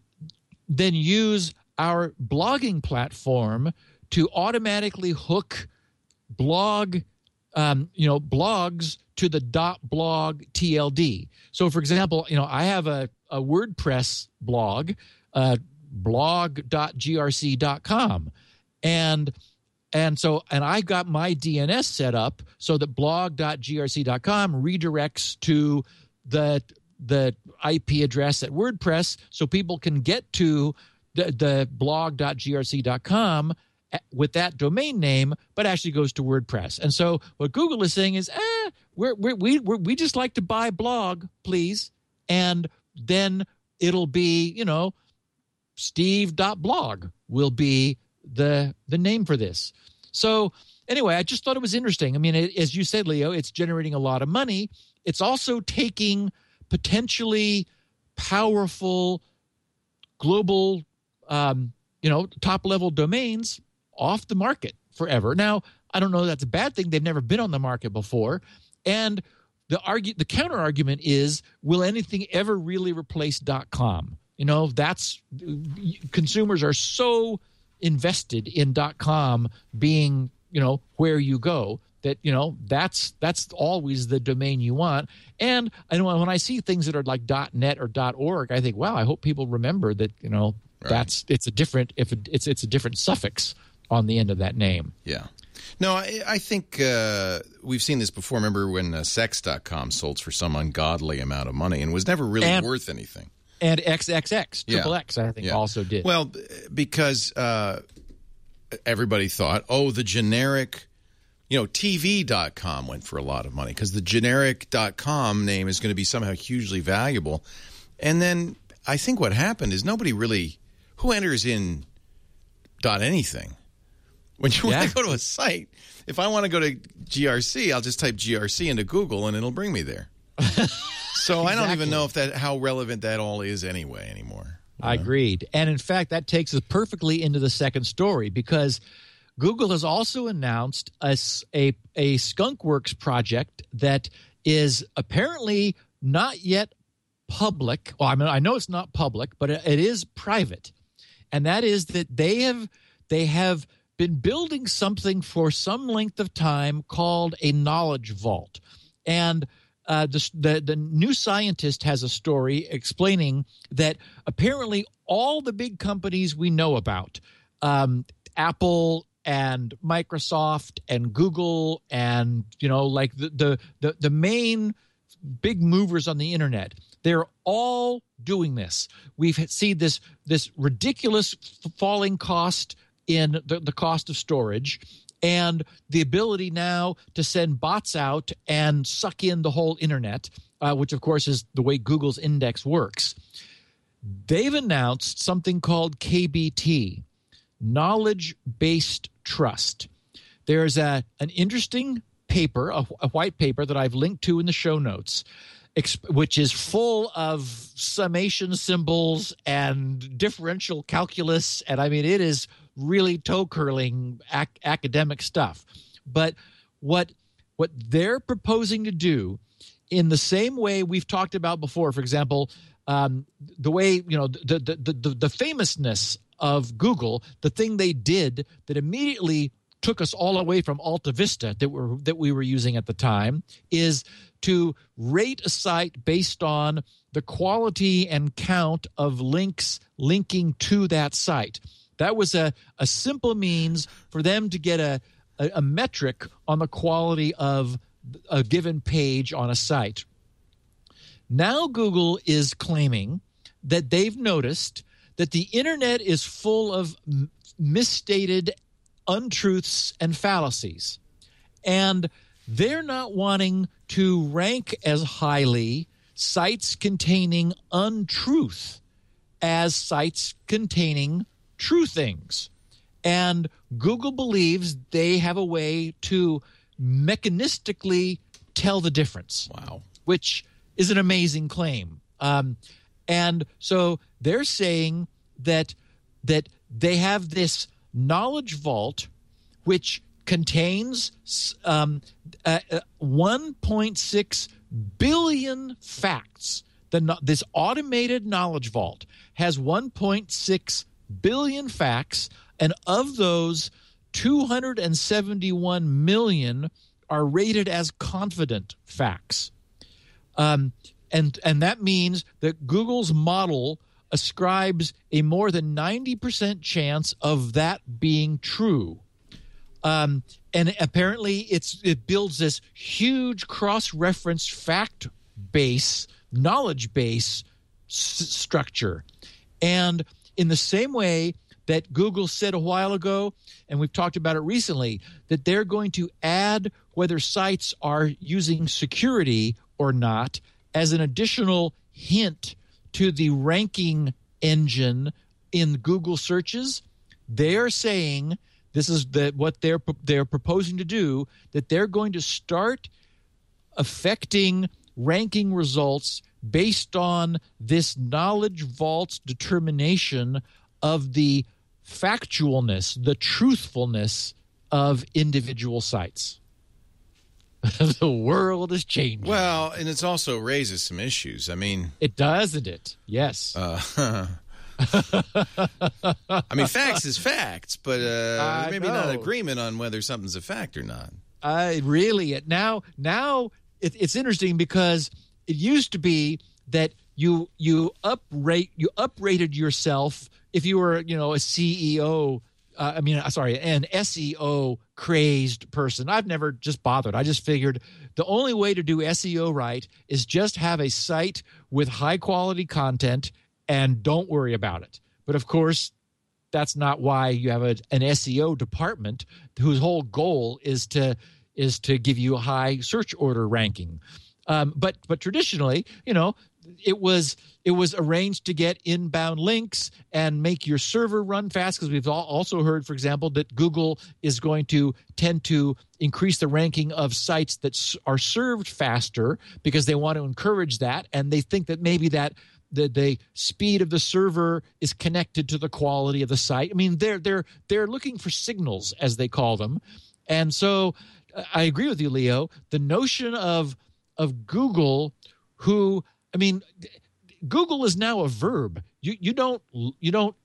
[SPEAKER 4] then use our blogging platform to automatically hook blog um, you know blogs to the dot blog TLD. So, for example, you know I have a, a WordPress blog, uh, blog.grc.com, and and so and I got my DNS set up so that blog.grc.com redirects to the the IP address at WordPress so people can get to the, the blog.grc.com with that domain name, but actually goes to WordPress. And so what Google is saying is, eh, we're, we're, we we we just like to buy blog, please, and then it'll be you know steve.blog will be the the name for this. So anyway, I just thought it was interesting. I mean, it, as you said, Leo, it's generating a lot of money. It's also taking potentially powerful global, um, you know, top level domains off the market forever. Now, I don't know that's a bad thing. They've never been on the market before, and the argue the counter argument is, will anything ever really replace .com? You know, that's consumers are so invested in .com being, you know, where you go that you know that's that's always the domain you want and I know when I see things that are like .net or .org I think wow I hope people remember that you know right. that's it's a different if it, it's it's a different suffix on the end of that name
[SPEAKER 1] yeah no, I, I think uh, we've seen this before. Remember when uh, Sex.com sold for some ungodly amount of money and was never really
[SPEAKER 4] and,
[SPEAKER 1] worth anything?
[SPEAKER 4] And XXX, Triple
[SPEAKER 1] Yeah.
[SPEAKER 4] X, I think
[SPEAKER 1] Yeah.
[SPEAKER 4] also did.
[SPEAKER 1] Well, because uh, everybody thought, oh, the generic, you know, TV.com went for a lot of money because the generic.com name is going to be somehow hugely valuable. And then I think what happened is nobody really, who enters in dot anything? When you
[SPEAKER 4] Yeah.
[SPEAKER 1] want to go to a site, if I want to go to GRC, I'll just type GRC into Google and it'll bring me there. so I don't even know if that how relevant that all is anyway anymore.
[SPEAKER 4] I agreed. And in fact, that takes us perfectly into the second story because Google has also announced a a Skunkworks project that is apparently not yet public. Well, I mean, I know it's not public, but it, it is private. And that is that they have they have been building something for some length of time called a knowledge vault. And uh, the, the the new scientist has a story explaining that apparently all the big companies we know about, um, Apple and Microsoft and Google and you know like the the the, the main big movers on the internet they're all doing this. We've seen this this ridiculous falling cost in the, the cost of storage and the ability now to send bots out and suck in the whole internet uh, which of course is the way google's index works. They've announced something called kbt knowledge based trust there's a an interesting paper, a, a white paper that I've linked to in the show notes, which is full of summation symbols and differential calculus, and I mean it is really toe curling ac- academic stuff. But what what they're proposing to do, in the same way we've talked about before, for example, um, the way you know the the the the famousness of Google, the thing they did that immediately took us all away from Alta Vista that were that we were using at the time is to rate a site based on the quality and count of links linking to that site. That was a, a simple means for them to get a, a, a metric on the quality of a given page on a site. Now, Google is claiming that they've noticed that the internet is full of m- misstated untruths and fallacies. And they're not wanting to rank as highly sites containing untruth as sites containing true things. And Google believes they have a way to mechanistically tell the difference
[SPEAKER 1] Wow.
[SPEAKER 4] which is an amazing claim. Um, and so they're saying that that they have this knowledge vault, which contains um, uh, uh, 1.6 billion facts. The this automated knowledge vault has 1.6 billion facts, and of those, 271 million are rated as confident facts. Um, and and that means that Google's model ascribes a more than 90% chance of that being true. Um, and apparently it's it builds this huge cross-referenced fact base, knowledge base s- structure. And in the same way that Google said a while ago, and we've talked about it recently, that they're going to add whether sites are using security or not as an additional hint to the ranking engine in Google searches. They are saying this is the, what they're they're proposing to do that they're going to start affecting ranking results based on this knowledge vault's determination of the factualness, the truthfulness of individual sites. the world is changing.
[SPEAKER 1] Well, and it also raises some issues. I mean,
[SPEAKER 4] it doesn't it? Yes.
[SPEAKER 1] uh, I mean, facts is facts, but uh, maybe not
[SPEAKER 4] know.
[SPEAKER 1] agreement on whether something's a fact or not.
[SPEAKER 4] I really it now now it, it's interesting because it used to be that you you uprate you uprated yourself if you were you know a CEO. Uh, I mean, uh, sorry, an SEO crazed person. I've never just bothered. I just figured the only way to do SEO right is just have a site with high quality content and don't worry about it. But of course, that's not why you have a, an SEO department whose whole goal is to is to give you a high search order ranking. Um, but but traditionally, you know, it was it was arranged to get inbound links and make your server run fast because we've also heard for example that google is going to tend to increase the ranking of sites that are served faster because they want to encourage that and they think that maybe that the, the speed of the server is connected to the quality of the site. I mean they're they're they're looking for signals as they call them. And so uh, i agree with you leo. The notion of of google who I mean, Google is now a verb. You you don't you don't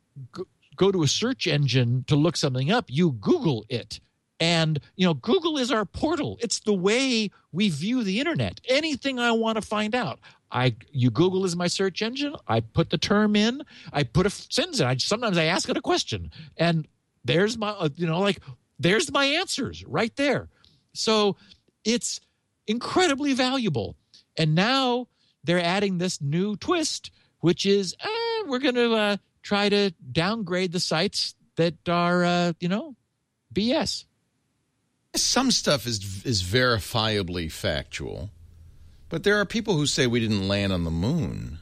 [SPEAKER 4] go to a search engine to look something up. You Google it. And you know, Google is our portal. It's the way we view the internet. Anything I want to find out, I you Google is my search engine. I put the term in. I put a sentence in. I sometimes I ask it a question, and there's my uh, you know like there's my answers right there. So it's incredibly valuable. And now they're adding this new twist, which is eh, we're going to uh, try to downgrade the sites that are, uh, you know, BS.
[SPEAKER 1] Some stuff is is verifiably factual, but there are people who say we didn't land on the moon.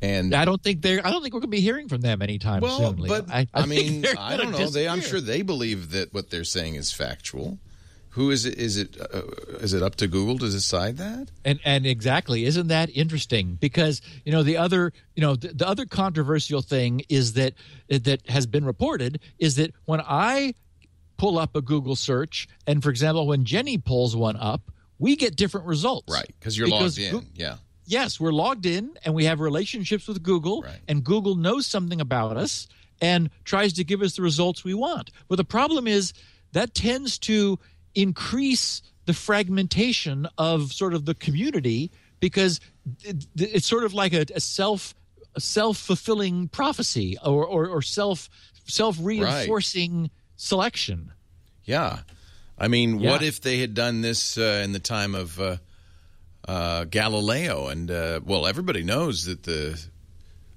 [SPEAKER 1] And
[SPEAKER 4] I don't think they're. I don't think we're going to be hearing from them anytime
[SPEAKER 1] well,
[SPEAKER 4] soon.
[SPEAKER 1] But I, I, I mean, I don't know. They, I'm sure they believe that what they're saying is factual. Who is it? Is it uh, is it up to Google to decide that?
[SPEAKER 4] And and exactly, isn't that interesting? Because you know the other you know the, the other controversial thing is that that has been reported is that when I pull up a Google search, and for example, when Jenny pulls one up, we get different results.
[SPEAKER 1] Right, because you're logged in. Go- yeah.
[SPEAKER 4] Yes, we're logged in, and we have relationships with Google, right. and Google knows something about us and tries to give us the results we want. Well, the problem is that tends to increase the fragmentation of sort of the community because it's sort of like a, a self self fulfilling prophecy or, or, or self self reinforcing right. selection.
[SPEAKER 1] Yeah, I mean, yeah. what if they had done this uh, in the time of uh, uh, Galileo? And uh, well, everybody knows that the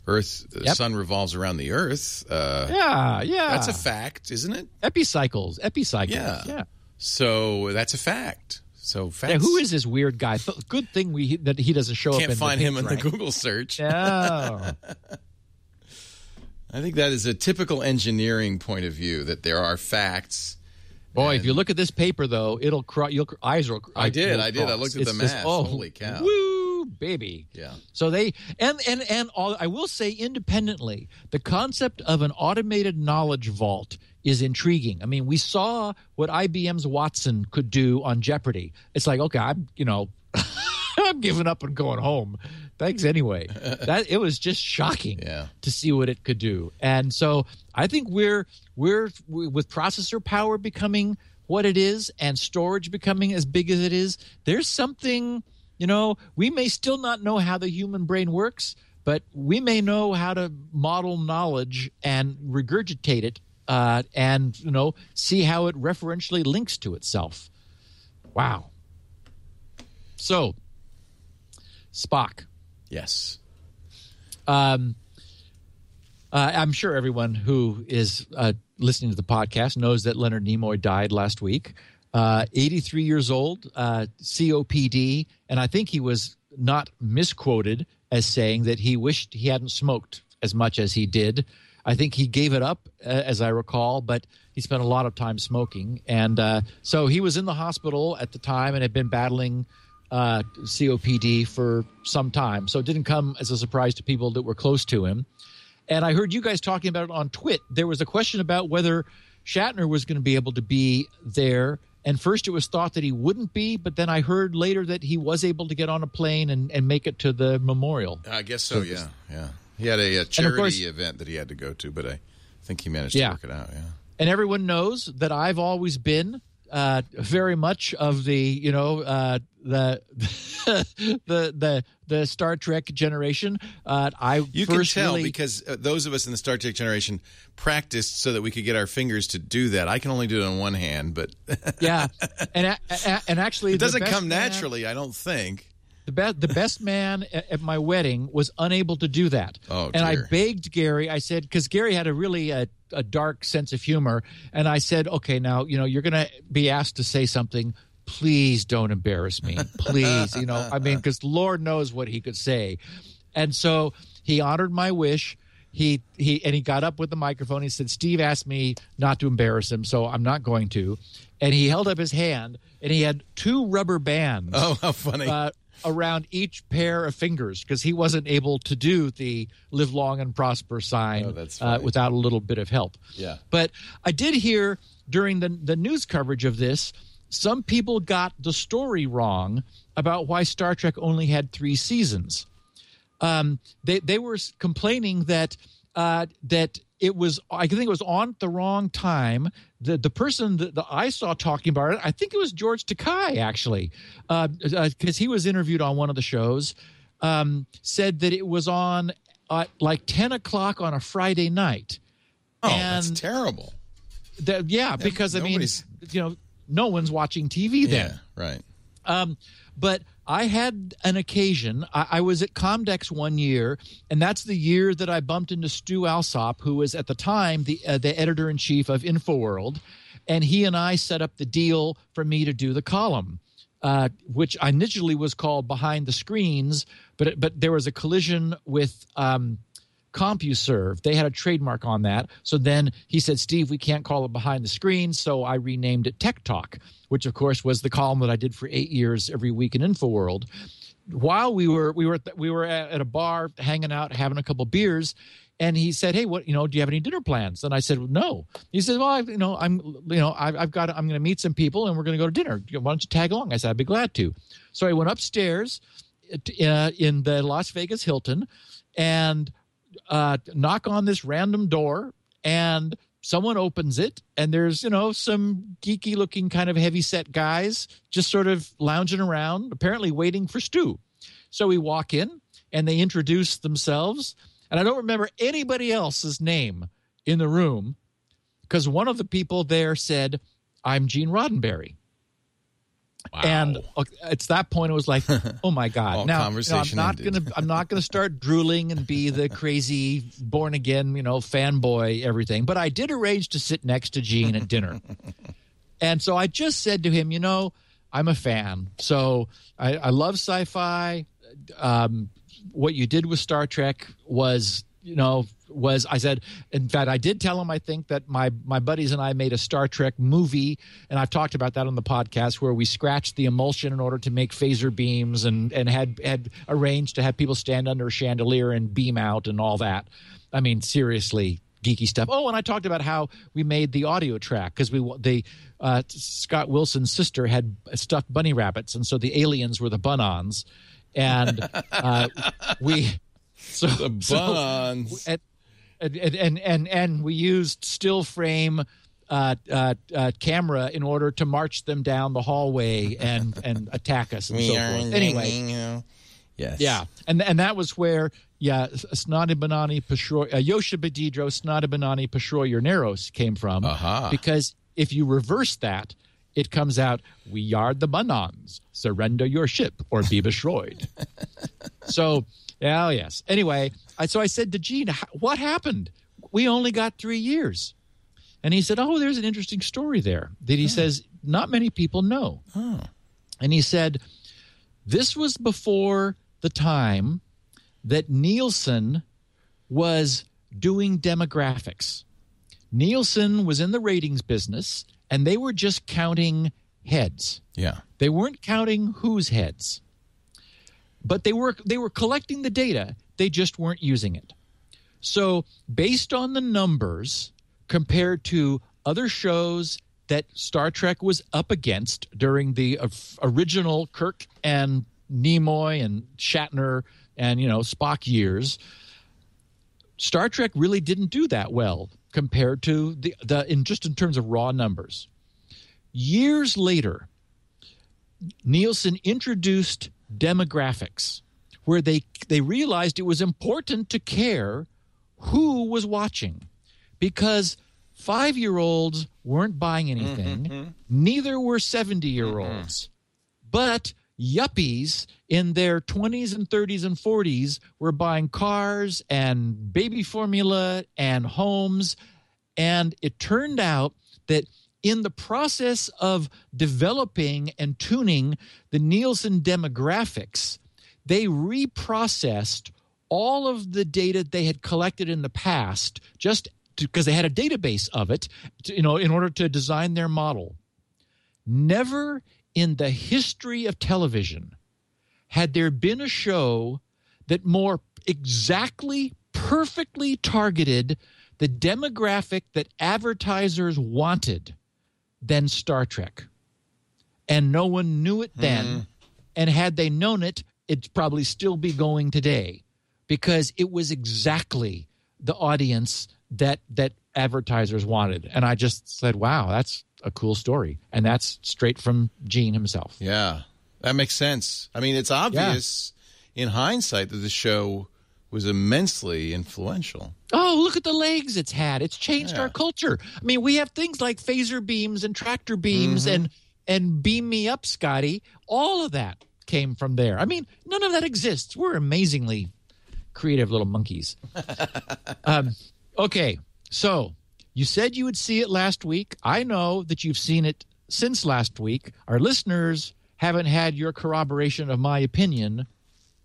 [SPEAKER 1] Earth, the yep. sun revolves around the Earth.
[SPEAKER 4] Uh, yeah, yeah,
[SPEAKER 1] that's a fact, isn't it?
[SPEAKER 4] Epicycles, epicycles.
[SPEAKER 1] Yeah, yeah. So that's a fact. So facts.
[SPEAKER 4] Yeah, who is this weird guy? Good thing we that he doesn't show
[SPEAKER 1] Can't
[SPEAKER 4] up. Can't
[SPEAKER 1] find him in the Google search.
[SPEAKER 4] No.
[SPEAKER 1] I think that is a typical engineering point of view that there are facts.
[SPEAKER 4] Boy, if you look at this paper, though, it'll eyes will.
[SPEAKER 1] I did. I did. I looked at the math. Oh, Holy cow!
[SPEAKER 4] Woo, baby.
[SPEAKER 1] Yeah.
[SPEAKER 4] So they and and and all, I will say independently, the concept of an automated knowledge vault is intriguing. I mean, we saw what IBM's Watson could do on Jeopardy. It's like, okay, I'm, you know, I'm giving up and going home. Thanks anyway. that it was just shocking
[SPEAKER 1] yeah.
[SPEAKER 4] to see what it could do. And so I think we're we're with processor power becoming what it is and storage becoming as big as it is, there's something, you know, we may still not know how the human brain works, but we may know how to model knowledge and regurgitate it uh, and you know see how it referentially links to itself. Wow. So, Spock.
[SPEAKER 1] Yes.
[SPEAKER 4] Um, uh, I'm sure everyone who is uh, listening to the podcast knows that Leonard Nimoy died last week. Uh, 83 years old, uh, COPD, and I think he was not misquoted as saying that he wished he hadn't smoked as much as he did. I think he gave it up, uh, as I recall, but he spent a lot of time smoking. And uh, so he was in the hospital at the time and had been battling uh, COPD for some time. So it didn't come as a surprise to people that were close to him. And I heard you guys talking about it on Twit. There was a question about whether Shatner was going to be able to be there. And first it was thought that he wouldn't be, but then I heard later that he was able to get on a plane and, and make it to the memorial.
[SPEAKER 1] I guess so, so yeah. Yeah. He had a, a charity course, event that he had to go to, but I think he managed
[SPEAKER 4] yeah.
[SPEAKER 1] to work it out. Yeah.
[SPEAKER 4] And everyone knows that I've always been uh, very much of the you know uh, the the the the Star Trek generation. Uh, I
[SPEAKER 1] you
[SPEAKER 4] can
[SPEAKER 1] tell
[SPEAKER 4] really...
[SPEAKER 1] because uh, those of us in the Star Trek generation practiced so that we could get our fingers to do that. I can only do it on one hand, but
[SPEAKER 4] yeah, and and actually
[SPEAKER 1] it doesn't come naturally. I don't think.
[SPEAKER 4] The best the best man at, my wedding was unable to do that.
[SPEAKER 1] Oh,
[SPEAKER 4] and I begged Gary. I said because Gary had a really a, a dark sense of humor, and I said, okay, now you know you're going to be asked to say something please don't embarrass me. Please, you know, I mean, because Lord knows what he could say. And so he honored my wish. He he and he got up with the microphone. He said, "Steve asked me not to embarrass him, so I'm not going to." And he held up his hand, and he had two rubber bands.
[SPEAKER 1] Oh, how funny!
[SPEAKER 4] Uh, around each pair of fingers because he wasn't able to do the live long and prosper sign
[SPEAKER 1] Oh,
[SPEAKER 4] uh, without a little bit of help.
[SPEAKER 1] Yeah.
[SPEAKER 4] But I did hear during the, the news coverage of this, some people got the story wrong about why Star Trek only had three seasons. Um, they, they were complaining that uh, that it was I think it was on at the wrong time. The the person that, that I saw talking about it, I think it was George Takei actually, because uh, he was interviewed on one of the shows, um, said that it was on at like ten o'clock on a Friday night.
[SPEAKER 1] Oh, that's terrible.
[SPEAKER 4] That, yeah, because I mean, you know, no one's watching TV then.
[SPEAKER 1] Yeah, right.
[SPEAKER 4] Um, but I had an occasion. I, I was at Comdex one year, and that's the year that I bumped into Stu Alsop, who was at the time the uh, the editor in chief of InfoWorld, and he and I set up the deal for me to do the column. Uh, which initially was called Behind the Screens, but but there was a collision with um, CompuServe. They had a trademark on that. So then he said, Steve, we can't call it behind the screen. So I renamed it Tech Talk, which of course was the column that I did for eight years every week in InfoWorld. While we were we were we were at a bar hanging out, having a couple beers, and he said, "Hey, what you know? Do you have any dinner plans?" And I said, "No." He said, "Well, I, you know, I'm you know, I've, I've got I'm going to meet some people, and we're going to go to dinner. Why don't you tag along?" I said, "I'd be glad to." So I went upstairs uh, in the Las Vegas Hilton, and uh, knock on this random door and someone opens it and there's you know some geeky looking kind of heavy set guys just sort of lounging around apparently waiting for stu so we walk in and they introduce themselves. And i don't remember anybody else's name in the room because one of the people there said i'm gene roddenberry
[SPEAKER 1] Wow.
[SPEAKER 4] and it's that point it was like oh my god now you know, i'm not
[SPEAKER 1] ended.
[SPEAKER 4] gonna i'm not gonna start drooling and be the crazy born again you know fanboy everything but i did arrange to sit next to gene at dinner and so i just said to him you know i'm a fan so i, I love sci-fi um, what you did with star trek was you know was i said in fact i did tell him i think that my my buddies and i made a star trek movie and i've talked about that on the podcast where we scratched the emulsion in order to make phaser beams and and had had arranged to have people stand under a chandelier and beam out and all that. I mean seriously geeky stuff. Oh and i talked about how we made the audio track because we the uh, scott wilson's sister had stuffed bunny rabbits and so the aliens were the bunons. And uh, we so
[SPEAKER 1] The
[SPEAKER 4] so-
[SPEAKER 1] buns.
[SPEAKER 4] and, and and and and we used still frame uh, uh, uh, camera in order to march them down the hallway and and attack us and so forth. Anyway,
[SPEAKER 1] Yes.
[SPEAKER 4] yeah, and and that was where yeah, Snotty Banani Pashroy, uh, Yosha Bedidro Snotty Banani Pashroy Neros came from
[SPEAKER 1] Aha.
[SPEAKER 4] because if you reverse that. It comes out, we are the Bunons. Surrender your ship or be destroyed. So, yeah, yes. Anyway, I, so I said to Gene, what happened? We only got three years. And he said, oh, there's an interesting story there that he oh. says not many people know. Oh. And he said, this was before the time that Nielsen was doing demographics. Nielsen was in the ratings business and they were just counting heads.
[SPEAKER 1] Yeah.
[SPEAKER 4] They weren't counting whose heads, but they were they were collecting the data. They just weren't using it. So, based on the numbers compared to other shows that Star Trek was up against during the original Kirk and Nimoy and Shatner and you know Spock years, Star Trek really didn't do that well compared to the the in just in terms of raw numbers. Years later, Nielsen introduced demographics where they they realized it was important to care who was watching. Because 5-year-olds weren't buying anything, mm-hmm. neither were 70-year-olds. Mm-hmm. But yuppies in their 20s and 30s and 40s were buying cars and baby formula and homes. And it turned out that in the process of developing and tuning the Nielsen demographics, they reprocessed all of the data they had collected in the past just because they had a database of it, to, you know, in order to design their model. Never in the history of television had there been a show that more exactly, perfectly targeted the demographic that advertisers wanted than Star Trek. And no one knew it then. Mm. And had they known it, it'd probably still be going today because it was exactly the audience that that advertisers wanted. And I just said, wow, that's a cool story. And that's straight from Gene himself.
[SPEAKER 1] Yeah. That makes sense. I mean, it's obvious yeah. in hindsight that the show was immensely influential.
[SPEAKER 4] Oh, look at the legs it's had. It's changed yeah. our culture. I mean, we have things like phaser beams and tractor beams mm-hmm. and and beam me up, Scotty. All of that came from there. I mean, none of that exists. We're amazingly creative little monkeys. um, okay, so you said you would see it last week. I know that you've seen it since last week. Our listeners haven't had your corroboration of my opinion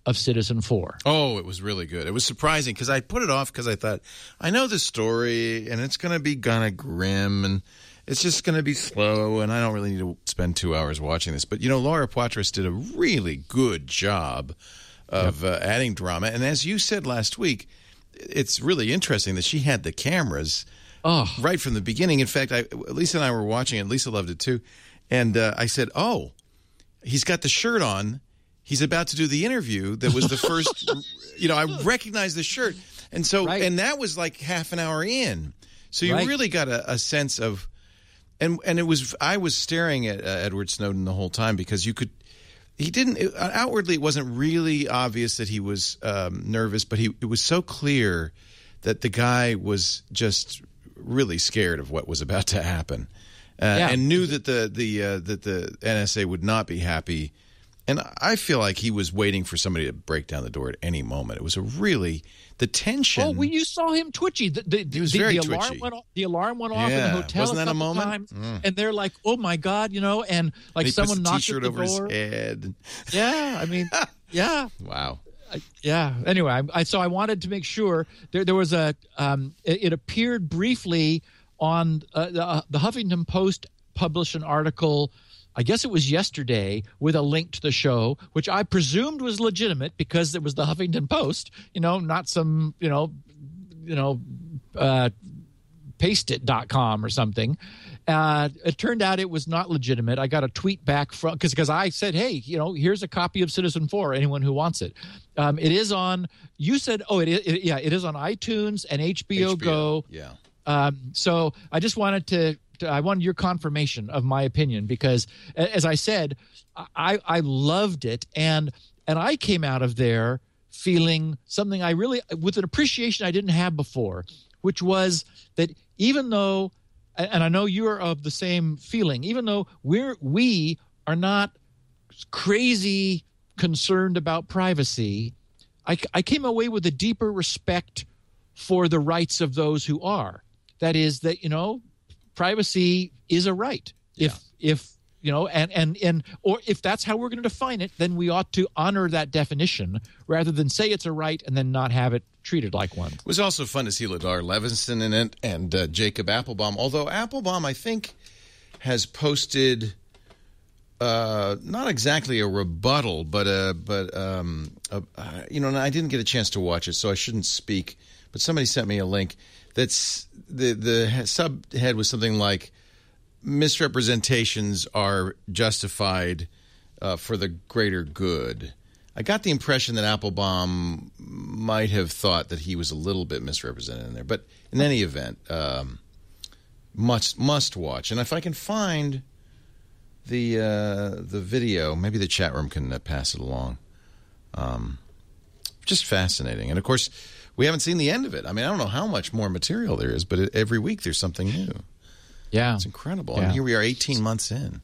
[SPEAKER 4] of Citizenfour.
[SPEAKER 1] Oh, it was really good. It was surprising because I put it off because I thought I know the story and it's going to be kind of grim and it's just going to be slow and I don't really need to spend two hours watching this. But you know, Laura Poitras did a really good job of yep. uh, adding drama. And as you said last week, it's really interesting that she had the cameras oh. right from the beginning. In fact, I, Lisa and I were watching it. Lisa loved it too. And uh, I said, "Oh, he's got the shirt on." He's about to do the interview that was the first you know i recognized the shirt and so right. and that was like half an hour in so you right. really got a, a, sense of and and it was i was staring at uh, edward snowden the whole time because you could he didn't it, outwardly it wasn't really obvious that he was um, nervous but he it was so clear that the guy was just really scared of what was about to happen uh, yeah. and knew that the the uh, that the NSA would not be happy and I feel like he was waiting for somebody to break down the door at any moment. It was a really the tension.
[SPEAKER 4] Oh, when you saw him twitchy, the, the,
[SPEAKER 1] he was the, very
[SPEAKER 4] the alarm
[SPEAKER 1] twitchy.
[SPEAKER 4] Went off, the alarm went off yeah. in the hotel.
[SPEAKER 1] Wasn't
[SPEAKER 4] that
[SPEAKER 1] a, moment?
[SPEAKER 4] Times, mm. And they're like, "Oh my god," you know, and like
[SPEAKER 1] and
[SPEAKER 4] someone knocked the
[SPEAKER 1] over
[SPEAKER 4] door.
[SPEAKER 1] his head.
[SPEAKER 4] Yeah, I mean, yeah.
[SPEAKER 1] Wow.
[SPEAKER 4] yeah. Anyway, I, I, so I wanted to make sure there there was a. Um, it, it appeared briefly on uh, the, uh, the Huffington Post published an article I guess it was yesterday with a link to the show, which I presumed was legitimate because it was the Huffington Post, you know, not some, you know, you know, uh, pastit.com or something. Uh, it turned out it was not legitimate. I got a tweet back from because because I said, hey, you know, here's a copy of Citizen Four. Anyone who wants it. Um, it is on. You said, oh, it, it yeah, it is on iTunes and HBO, HBO Go.
[SPEAKER 1] Yeah.
[SPEAKER 4] Um, so I just wanted to I wanted your confirmation of my opinion because, as I said, I I loved it and and I came out of there feeling something I really with an appreciation I didn't have before, which was that even though, and I know you are of the same feeling, even though we're we are not crazy concerned about privacy, I, I came away with a deeper respect for the rights of those who are. That is that you know privacy is a right. Yeah. If if you know and and and or if that's how we're going to define it then we ought to honor that definition rather than say it's a right and then not have it treated like one
[SPEAKER 1] it was also fun to see ladar levison in it and uh, jacob appelbaum although appelbaum i think has posted uh, not exactly a rebuttal, but a, but um, a, uh, you know, I didn't get a chance to watch it, so I shouldn't speak. But somebody sent me a link that's the the subhead was something like misrepresentations are justified uh, for the greater good. I got the impression that Appelbaum might have thought that he was a little bit misrepresented in there, but in any event, um, must must watch. And if I can find the uh, the video, maybe the chat room can uh, pass it along. Um, just fascinating, and of course we haven't seen the end of it. I mean, I don't know how much more material there is, but every week there's something new.
[SPEAKER 4] Yeah.
[SPEAKER 1] It's incredible. Yeah. And here we are 18 months in.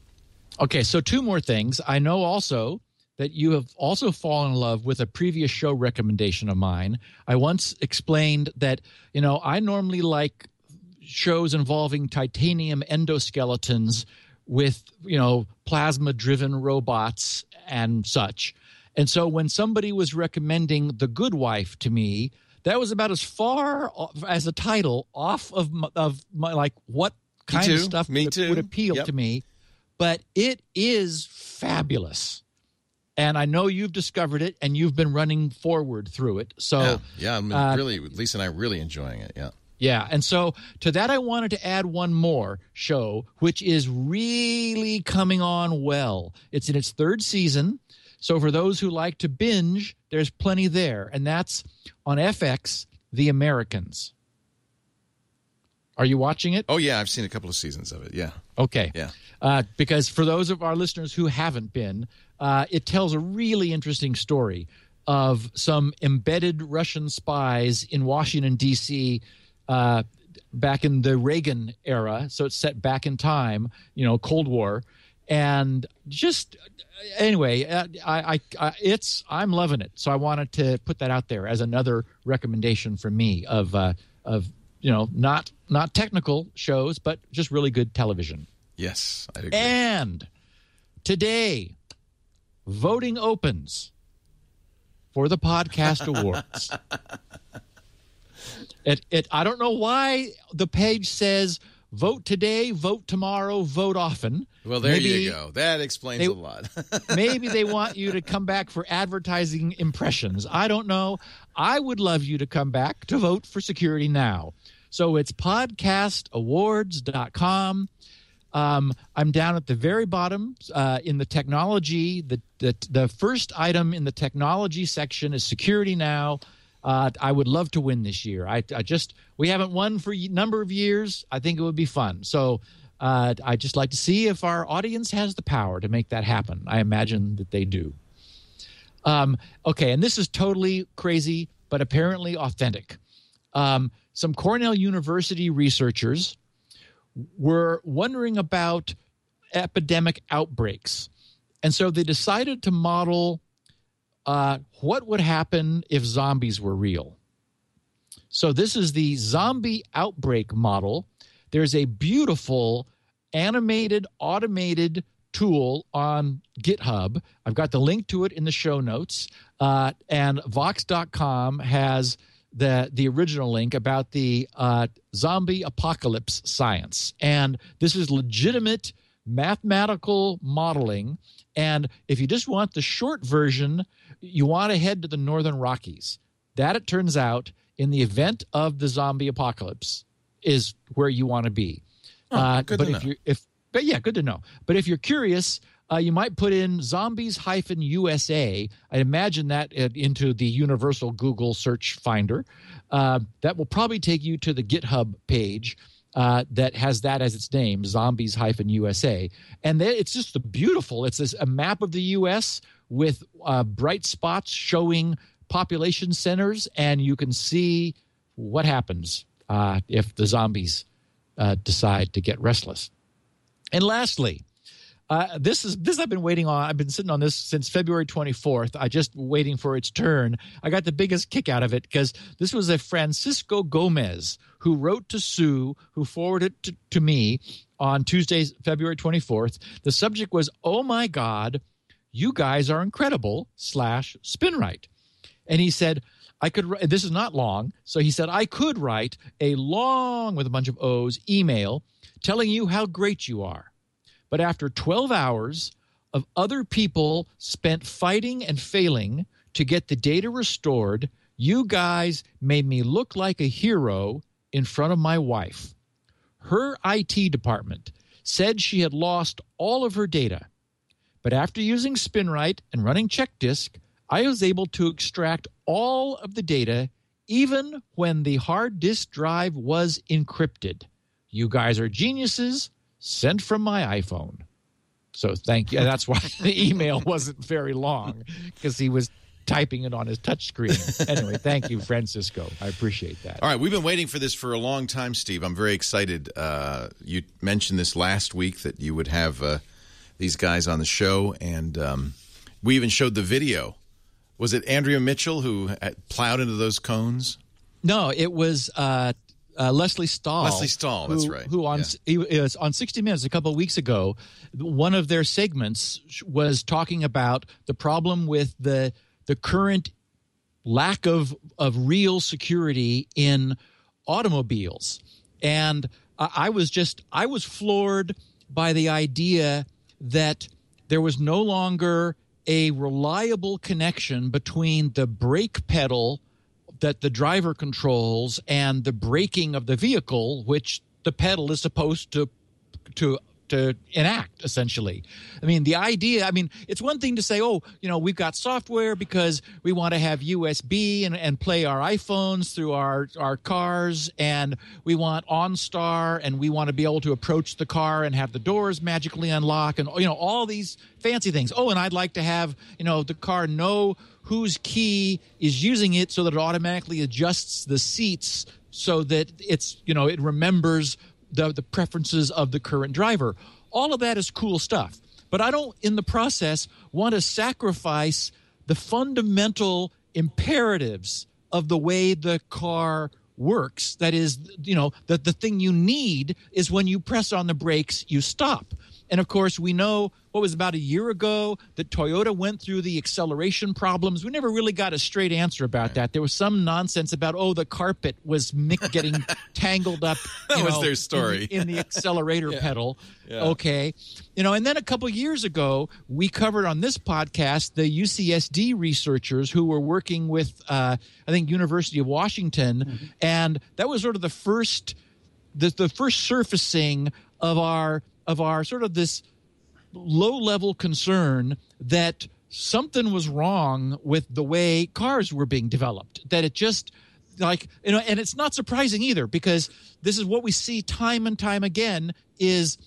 [SPEAKER 4] Okay, so two more things. I know also that you have also fallen in love with a previous show recommendation of mine. I once explained that, you know, I normally like shows involving titanium endoskeletons with you know plasma driven robots and such. And so when somebody was recommending The Good Wife to me, that was about as far off, as a title off of my, of my like what kind of stuff
[SPEAKER 1] me
[SPEAKER 4] would,
[SPEAKER 1] too.
[SPEAKER 4] would appeal
[SPEAKER 1] Yep.
[SPEAKER 4] to me. But it is fabulous. And I know you've discovered it and you've been running forward through it. So
[SPEAKER 1] yeah, yeah, I'm
[SPEAKER 4] uh,
[SPEAKER 1] really Lisa and I are really enjoying it. Yeah.
[SPEAKER 4] yeah, and so to that, I wanted to add one more show, which is really coming on well. It's in its third season. So for those who like to binge, there's plenty there. And that's on FX, The Americans. Are you watching it?
[SPEAKER 1] Oh yeah, I've seen a couple of seasons of it. Yeah.
[SPEAKER 4] Okay.
[SPEAKER 1] Yeah.
[SPEAKER 4] Uh, because for those of our listeners who haven't been, uh, it tells a really interesting story of some embedded Russian spies in Washington, D.C. Uh, back in the Reagan era. So it's set back in time, you know, Cold War. And just anyway, uh, I, I, I, it's I'm loving it. So I wanted to put that out there as another recommendation from me of uh, of you know not not technical shows, but just really good television.
[SPEAKER 1] Yes, I agree.
[SPEAKER 4] And today, voting opens for the podcast awards. It, it, I don't know why the page says vote today, vote tomorrow, vote often.
[SPEAKER 1] Well, there
[SPEAKER 4] maybe,
[SPEAKER 1] you go. That explains
[SPEAKER 4] they-
[SPEAKER 1] a lot.
[SPEAKER 4] maybe they want you to come back for advertising impressions. I don't know. I would love you to come back to vote for Security Now. So it's podcastawards.com. Um, I'm down at the very bottom uh, in the technology. The, the the first item in the technology section is security now. Uh, I would love to win this year. I, I just we haven't won for a number of years. I think it would be fun. So uh, I just like to see if our audience has the power to make that happen. I imagine that they do. Um, okay, and this is totally crazy, but apparently authentic. Um, some Cornell University researchers were wondering about epidemic outbreaks. And so they decided to model uh, what would happen if zombies were real. So this is the zombie outbreak model. There's a beautiful animated, automated tool on GitHub. I've got the link to it in the show notes. Uh, and Vox.com has the the original link about the uh, zombie apocalypse science, and this is legitimate mathematical modeling. And if you just want the short version, you want to head to the Northern Rockies. That it turns out, in the event of the zombie apocalypse, is where you want to be. uh,
[SPEAKER 1] good
[SPEAKER 4] but
[SPEAKER 1] to
[SPEAKER 4] if
[SPEAKER 1] know.
[SPEAKER 4] you if but yeah, good to know. But if you're curious, uh, you might put in zombies hyphen USA. I imagine that uh, into the universal Google search finder. Uh, that will probably take you to the GitHub page uh, that has that as its name, zombies hyphen USA. And then it's just a beautiful. It's this, a map of the U.S. with uh, bright spots showing population centers, and you can see what happens uh, if the zombies uh, decide to get restless. And lastly, uh, this is this I've been waiting on. I've been sitting on this since February 24th. I just waiting for its turn. I got the biggest kick out of it because this was a Francisco Gomez who wrote to Sue, who forwarded it to, to me on Tuesday, February 24th. The subject was, "Oh my God, you guys are incredible!" Slash Spinrite, and he said. I could. This is not long, so he said I could write a long with a bunch of O's email telling you how great you are. But after 12 hours of other people spent fighting and failing to get the data restored, you guys made me look like a hero in front of my wife. Her IT department said she had lost all of her data. But after using SpinRite and running CheckDisk, I was able to extract all of the data, even when the hard disk drive was encrypted. You guys are geniuses. Sent from my iPhone. So thank you. That's why the email wasn't very long because he was typing it on his touchscreen. Anyway, thank you, Francisco. I appreciate that.
[SPEAKER 1] All right, we've been waiting for this for a long time, Steve. I'm very excited. Uh, you mentioned this last week that you would have uh, these guys on the show, and um, we even showed the video. Was it Andrea Mitchell who plowed into those cones?
[SPEAKER 4] No, it was uh, uh, Lesley Stahl.
[SPEAKER 1] Lesley Stahl, that's
[SPEAKER 4] who-
[SPEAKER 1] right.
[SPEAKER 4] Who on
[SPEAKER 1] Yeah.
[SPEAKER 4] he was on 60 Minutes a couple of weeks ago. One of their segments was talking about the problem with the the current lack of of real security in automobiles, and I, I was just I was floored by the idea that there was no longer a reliable connection between the brake pedal that the driver controls and the braking of the vehicle, which the pedal is supposed to to to enact essentially. I mean, the idea, I mean, it's one thing to say, oh, you know, we've got software because we want to have USB and, and play our iPhones through our, our cars, and we want OnStar, and we want to be able to approach the car and have the doors magically unlock, and, you know, all these fancy things. Oh, and I'd like to have, you know, the car know whose key is using it so that it automatically adjusts the seats so that it's, you know, it remembers the, the preferences of the current driver. All of that is cool stuff. But I don't, in the process, want to sacrifice the fundamental imperatives of the way the car works. That is, you know, that the thing you need is when you press on the brakes, you stop. And of course, we know what was about a year ago that Toyota went through the acceleration problems. We never really got a straight answer about that. There was some nonsense about oh, the carpet was mick getting tangled up.
[SPEAKER 1] That
[SPEAKER 4] you
[SPEAKER 1] was
[SPEAKER 4] know,
[SPEAKER 1] their
[SPEAKER 4] in the-
[SPEAKER 1] story.
[SPEAKER 4] in the, accelerator pedal.
[SPEAKER 1] Yeah.
[SPEAKER 4] Okay, you know, and then a couple years ago, we covered on this podcast the UCSD researchers who were working with, uh, I think, University of Washington,
[SPEAKER 1] Mm-hmm.
[SPEAKER 4] and that was sort of the first, the, the first surfacing of our of our sort of this low level concern that something was wrong with the way cars were being developed that it just like you know and it's not surprising either because this is what we see time and time again is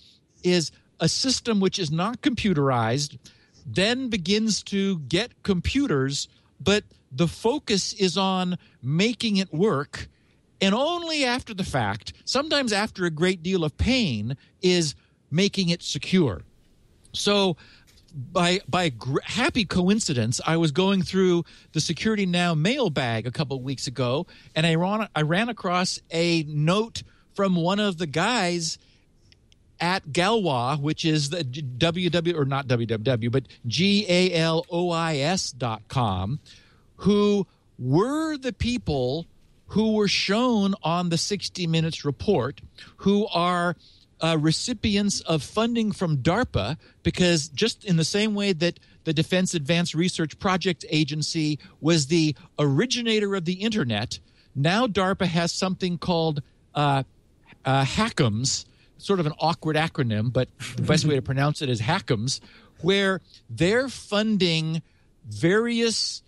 [SPEAKER 4] is a system which is not computerized then begins to get computers but the focus is on making it work and only after the fact sometimes after a great deal of pain is making it secure. So by by gr- happy coincidence, I was going through the Security Now mailbag a couple of weeks ago, and I ran I ran across a note from one of the guys at Galois, which is the www or not www, but g a l o i s dot com, who were the people who were shown on the 60 Minutes report, who are uh, recipients of funding from DARPA, because just in the same way that the Defense Advanced Research Project Agency was the originator of the internet, now DARPA has something called uh, uh, HACMS, sort of an awkward acronym, but the best way to pronounce it is HACMS, where they're funding various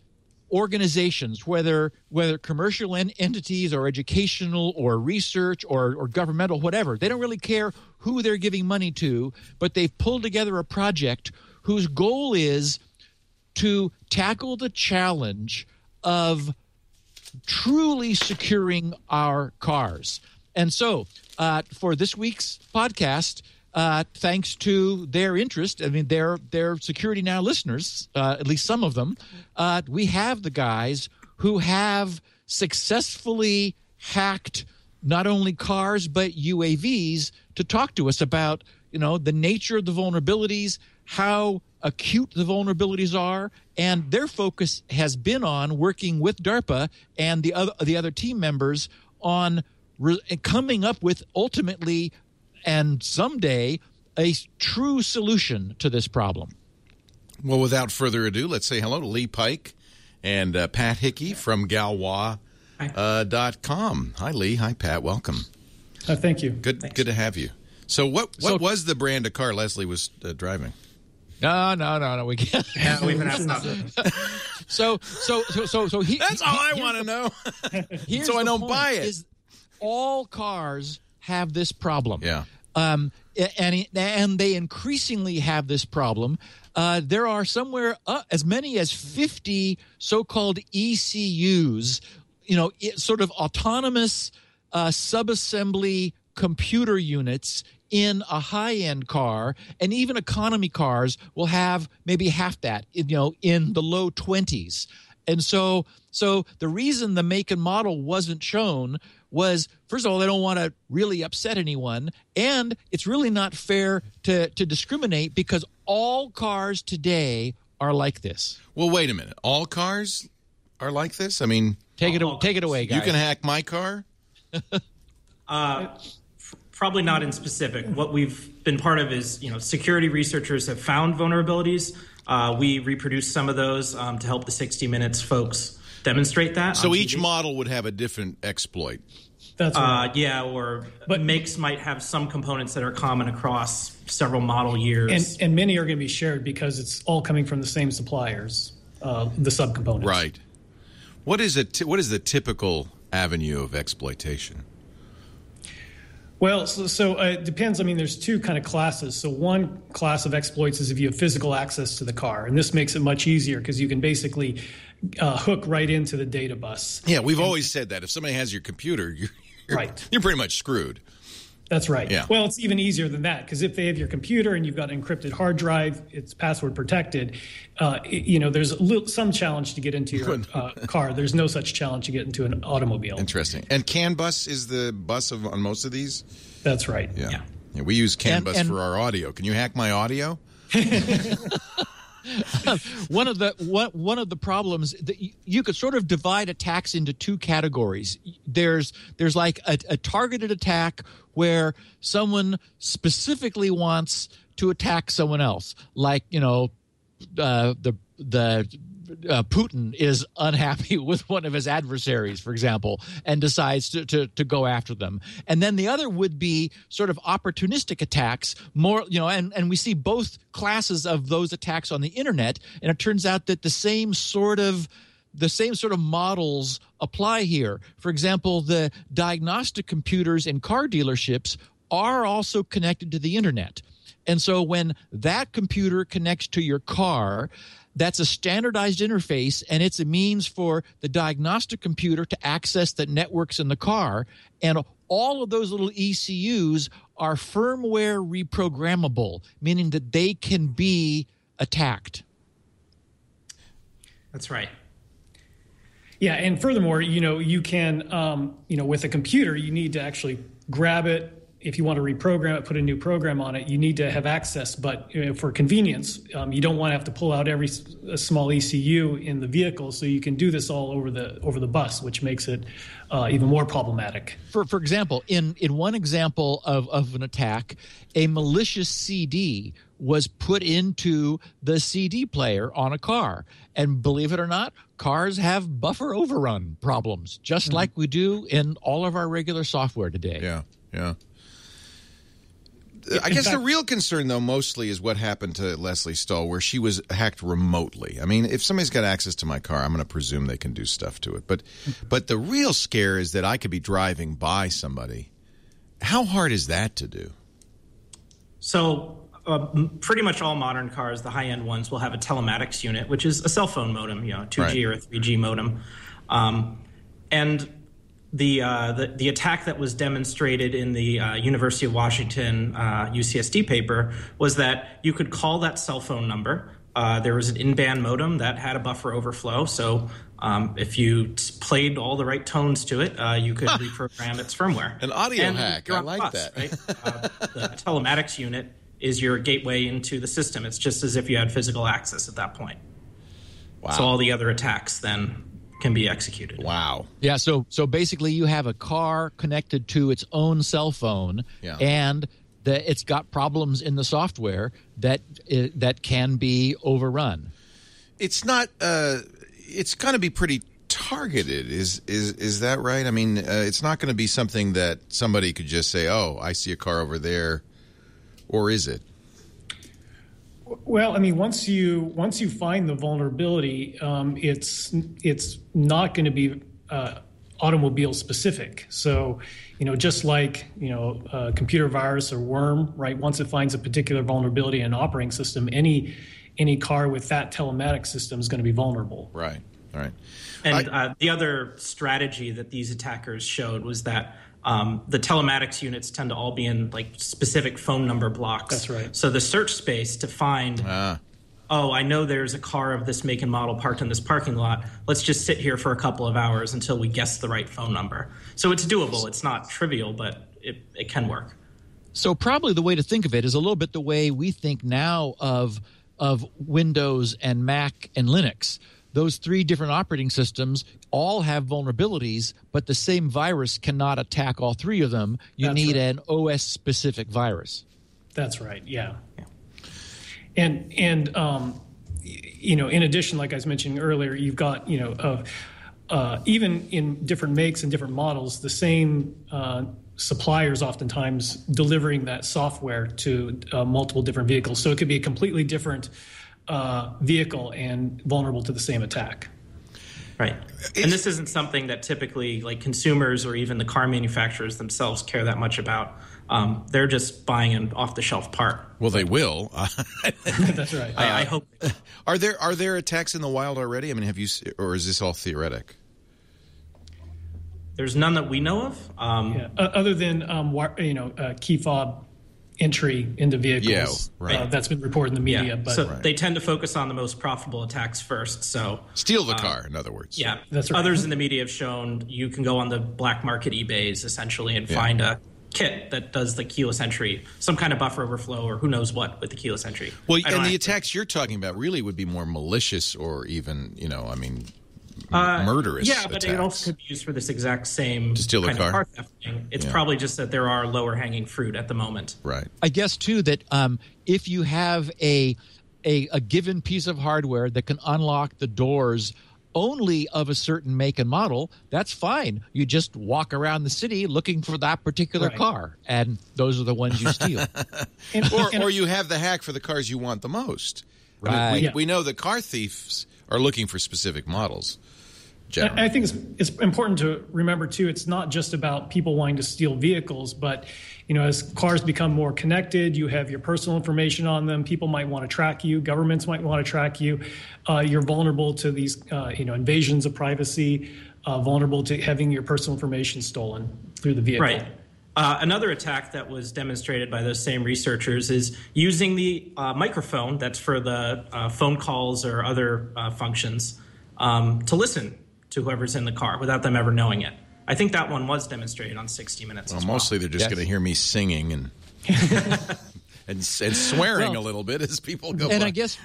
[SPEAKER 4] organizations, whether whether commercial en- entities or educational or research or, or governmental, whatever, they don't really care who they're giving money to, but they've pulled together a project whose goal is to tackle the challenge of truly securing our cars. And so, uh, for this week's podcast, uh, thanks to their interest, I mean, their their Security Now listeners, uh, at least some of them, uh, we have the guys who have successfully hacked not only cars but UAVs to talk to us about you know the nature of the vulnerabilities, how acute the vulnerabilities are, and their focus has been on working with DARPA and the other the other team members on re- coming up with ultimately and someday a true solution to this problem.
[SPEAKER 1] Well, without further ado, let's say hello to Lee Pike and uh, Pat Hickey from Galois. Uh, dot com. Hi, Lee. Hi, Pat. Welcome.
[SPEAKER 5] Oh, thank you.
[SPEAKER 1] Good.
[SPEAKER 5] Thanks.
[SPEAKER 1] Good to have you. So, what what
[SPEAKER 4] So-
[SPEAKER 1] was the brand of car Lesley was uh, driving?
[SPEAKER 4] No, no, no, no. We can't.
[SPEAKER 6] Yeah, we've been asked.
[SPEAKER 4] So, so, so, so, so he,
[SPEAKER 1] That's all I want to know. So I don't
[SPEAKER 4] point,
[SPEAKER 1] buy it.
[SPEAKER 4] Is all cars have this problem.
[SPEAKER 1] Yeah.
[SPEAKER 4] Um, and and they increasingly have this problem. Uh, there are somewhere uh, as many as fifty so-called ECUs, you know, i- sort of autonomous uh, subassembly computer units in a high-end car, and even economy cars will have maybe half that, you know, in the low twenties. And so, so the reason the make and model wasn't shown was first of all they don't want to really upset anyone, and it's really not fair to to discriminate because all cars today are like this.
[SPEAKER 1] Well, wait a minute. All cars are like this. I mean,
[SPEAKER 4] take it take it away, guys.
[SPEAKER 1] You can hack my car.
[SPEAKER 5] uh, probably not in specific. What we've been part of is, you know, security researchers have found vulnerabilities. Uh, we reproduce some of those um, to help the 60 Minutes folks demonstrate that.
[SPEAKER 1] So each TV. model would have a different exploit.
[SPEAKER 5] That's right. Uh, yeah, or but makes might have some components that are common across several model years,
[SPEAKER 6] and, and many are going to be shared because it's all coming from the same suppliers, uh, the subcomponents.
[SPEAKER 1] Right. What is it? What is the typical avenue of exploitation?
[SPEAKER 6] Well, so, so uh, it depends. I mean, there's two kind of classes. So one class of exploits is if you have physical access to the car, and this makes it much easier because you can basically uh, hook right into the data bus.
[SPEAKER 1] Yeah, we've and, always said that if somebody has your computer, you're, you're right. You're pretty much screwed.
[SPEAKER 6] That's right. Yeah. Well, it's even easier than that because if they have your computer and you've got an encrypted hard drive, it's password protected. Uh, it, you know, there's little, some challenge to get into your uh, car. There's no such challenge to get into an automobile.
[SPEAKER 1] Interesting. And CAN bus is the bus of, on most of these.
[SPEAKER 6] That's right.
[SPEAKER 1] Yeah. yeah. yeah we use CAN and, bus and, for our audio. Can you hack my audio?
[SPEAKER 4] one of the one, one of the problems that you could sort of divide attacks into two categories. There's there's like a, a targeted attack where someone specifically wants to attack someone else, like you know uh, the the uh, Putin is unhappy with one of his adversaries, for example, and decides to, to, to go after them. And then the other would be sort of opportunistic attacks, more, you know, and, and we see both classes of those attacks on the internet. And it turns out that the same sort of the same sort of models apply here. For example, the diagnostic computers in car dealerships are also connected to the internet. And so when that computer connects to your car, that's a standardized interface and it's a means for the diagnostic computer to access the networks in the car. And all of those little ECUs are firmware reprogrammable, meaning that they can be attacked.
[SPEAKER 5] That's right.
[SPEAKER 6] Yeah, and furthermore, you know, you can, um, you know, with a computer, you need to actually grab it, if you want to reprogram it, put a new program on it, you need to have access. But you know, for convenience, um, you don't want to have to pull out every small ECU in the vehicle, so you can do this all over the over the bus, which makes it uh, even more problematic.
[SPEAKER 4] For for example, in in one example of of an attack, a malicious CD was put into the CD player on a car, and believe it or not, cars have buffer overrun problems, just mm-hmm. like we do in all of our regular software today.
[SPEAKER 1] Yeah, yeah. I guess fact, the real concern, though, mostly is what happened to Lesley Stahl, where she was hacked remotely. I mean, if somebody's got access to my car, I'm going to presume they can do stuff to it. But, but the real scare is that I could be driving by somebody. How hard is that to do?
[SPEAKER 5] So, uh, pretty much all modern cars, the high-end ones, will have a telematics unit, which is a cell phone modem, you know, 2G right. or a 3G modem, um, and the, uh, the, the attack that was demonstrated in the uh, University of Washington uh, UCSD paper was that you could call that cell phone number. Uh, there was an in-band modem that had a buffer overflow, so um, if you t- played all the right tones to it, uh, you could reprogram its firmware.
[SPEAKER 1] An audio and hack. I like that. Right?
[SPEAKER 5] Uh, the telematics unit is your gateway into the system. It's just as if you had physical access at that point. Wow. So all the other attacks then can be executed.
[SPEAKER 1] Wow.
[SPEAKER 4] Yeah. So so basically, you have a car connected to its own cell phone, yeah. and that it's got problems in the software that that can be overrun.
[SPEAKER 1] It's not. Uh, it's going to be pretty targeted. Is is is that right? I mean, uh, it's not going to be something that somebody could just say, "Oh, I see a car over there," or is it?
[SPEAKER 6] Well, I mean, once you once you find the vulnerability, um, it's it's not going to be uh, automobile specific. So, you know, just like you know, a computer virus or worm, right? Once it finds a particular vulnerability in an operating system, any any car with that telematic system is going to be vulnerable.
[SPEAKER 1] Right. Right.
[SPEAKER 5] And I, uh, the other strategy that these attackers showed was that um, the telematics units tend to all be in like specific phone number blocks.
[SPEAKER 6] That's right.
[SPEAKER 5] So the search space to find ah. Oh, I know there's a car of this make and model parked in this parking lot. Let's just sit here for a couple of hours until we guess the right phone number. So it's doable. It's not trivial, but it, it can work.
[SPEAKER 4] So probably the way to think of it is a little bit the way we think now of of Windows and Mac and Linux. Those three different operating systems all have vulnerabilities, but the same virus cannot attack all three of them. You
[SPEAKER 6] That's
[SPEAKER 4] need
[SPEAKER 6] right.
[SPEAKER 4] an OS specific virus.
[SPEAKER 6] That's right. Yeah. And and um, you know, in addition, like I was mentioning earlier, you've got you know, uh, uh, even in different makes and different models, the same uh, suppliers oftentimes delivering that software to uh, multiple different vehicles. So it could be a completely different uh, vehicle and vulnerable to the same attack.
[SPEAKER 5] Right. and this isn't something that typically like consumers or even the car manufacturers themselves care that much about. Um, they're just buying an off the shelf part.
[SPEAKER 1] Well, they will.
[SPEAKER 6] That's right.
[SPEAKER 5] I, I hope.
[SPEAKER 1] are there are there attacks in the wild already? I mean, have you or is this all theoretic?
[SPEAKER 5] There's none that we know of. Um,
[SPEAKER 6] Yeah. Uh, other than um, wi- you know, uh, key fob entry into vehicles.
[SPEAKER 1] Yeah, right.
[SPEAKER 6] Uh, that's been reported in the media,
[SPEAKER 5] yeah.
[SPEAKER 6] but
[SPEAKER 5] so they tend to focus on the most profitable attacks first. So
[SPEAKER 1] Steal the car, in other words.
[SPEAKER 5] yeah,
[SPEAKER 6] That's right.
[SPEAKER 5] Others in the media have shown you can go on the black market eBay's essentially and
[SPEAKER 1] Yeah.
[SPEAKER 5] find a kit that does the keyless entry, some kind of buffer overflow or who knows what with the keyless entry.
[SPEAKER 1] Well,
[SPEAKER 5] I don't
[SPEAKER 1] and the
[SPEAKER 5] actually-
[SPEAKER 1] attacks you're talking about really would be more malicious or even, you know, I mean,
[SPEAKER 5] Uh,
[SPEAKER 1] murderous.
[SPEAKER 5] Yeah, but it also could be used for this exact same
[SPEAKER 1] To steal a
[SPEAKER 5] kind
[SPEAKER 1] car?
[SPEAKER 5] of car theft thing. It's
[SPEAKER 1] Yeah.
[SPEAKER 5] probably just that there are lower hanging fruit at the moment.
[SPEAKER 1] Right.
[SPEAKER 4] I guess too that um, if you have a, a a given piece of hardware that can unlock the doors only of a certain make and model, that's fine. You just walk around the city looking for that particular
[SPEAKER 6] Right.
[SPEAKER 4] car, and those are the ones you steal.
[SPEAKER 6] and,
[SPEAKER 1] Or,
[SPEAKER 6] and-
[SPEAKER 1] or you have the hack for the cars you want the most. I mean,
[SPEAKER 4] Right.
[SPEAKER 1] we,
[SPEAKER 6] Yeah.
[SPEAKER 1] we know that car thieves are looking for specific models. Generally.
[SPEAKER 6] I I think it's, it's important to remember too. It's not just about people wanting to steal vehicles, but you know, as cars become more connected, you have your personal information on them. People might want to track you. Governments might want to track you. Uh, you're vulnerable to these, uh, you know, invasions of privacy. Uh, vulnerable to having your personal information stolen through the vehicle.
[SPEAKER 5] Right. Uh, another attack that was demonstrated by those same researchers is using the uh, microphone that's for the uh, phone calls or other uh, functions um, to listen to whoever's in the car without them ever knowing it. I think that one was demonstrated on 60 Minutes.
[SPEAKER 1] well,
[SPEAKER 5] as well.
[SPEAKER 1] mostly they're just
[SPEAKER 4] Yes.
[SPEAKER 1] going to hear me singing and and, and swearing
[SPEAKER 4] Well,
[SPEAKER 1] a little bit as people go
[SPEAKER 4] and
[SPEAKER 1] by.
[SPEAKER 4] I guess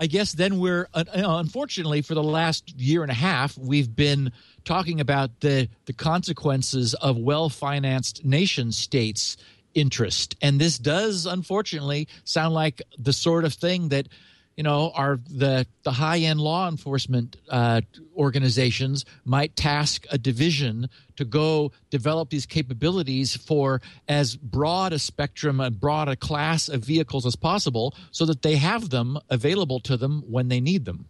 [SPEAKER 4] I guess then we're uh, uh, unfortunately for the last year and a half we've been talking about the the consequences of well-financed nation states interest and this does unfortunately sound like the sort of thing that you know are the the high-end law enforcement uh, organizations might task a division to go develop these capabilities for as broad a spectrum and broad a class of vehicles as possible so that they have them available to them when they need them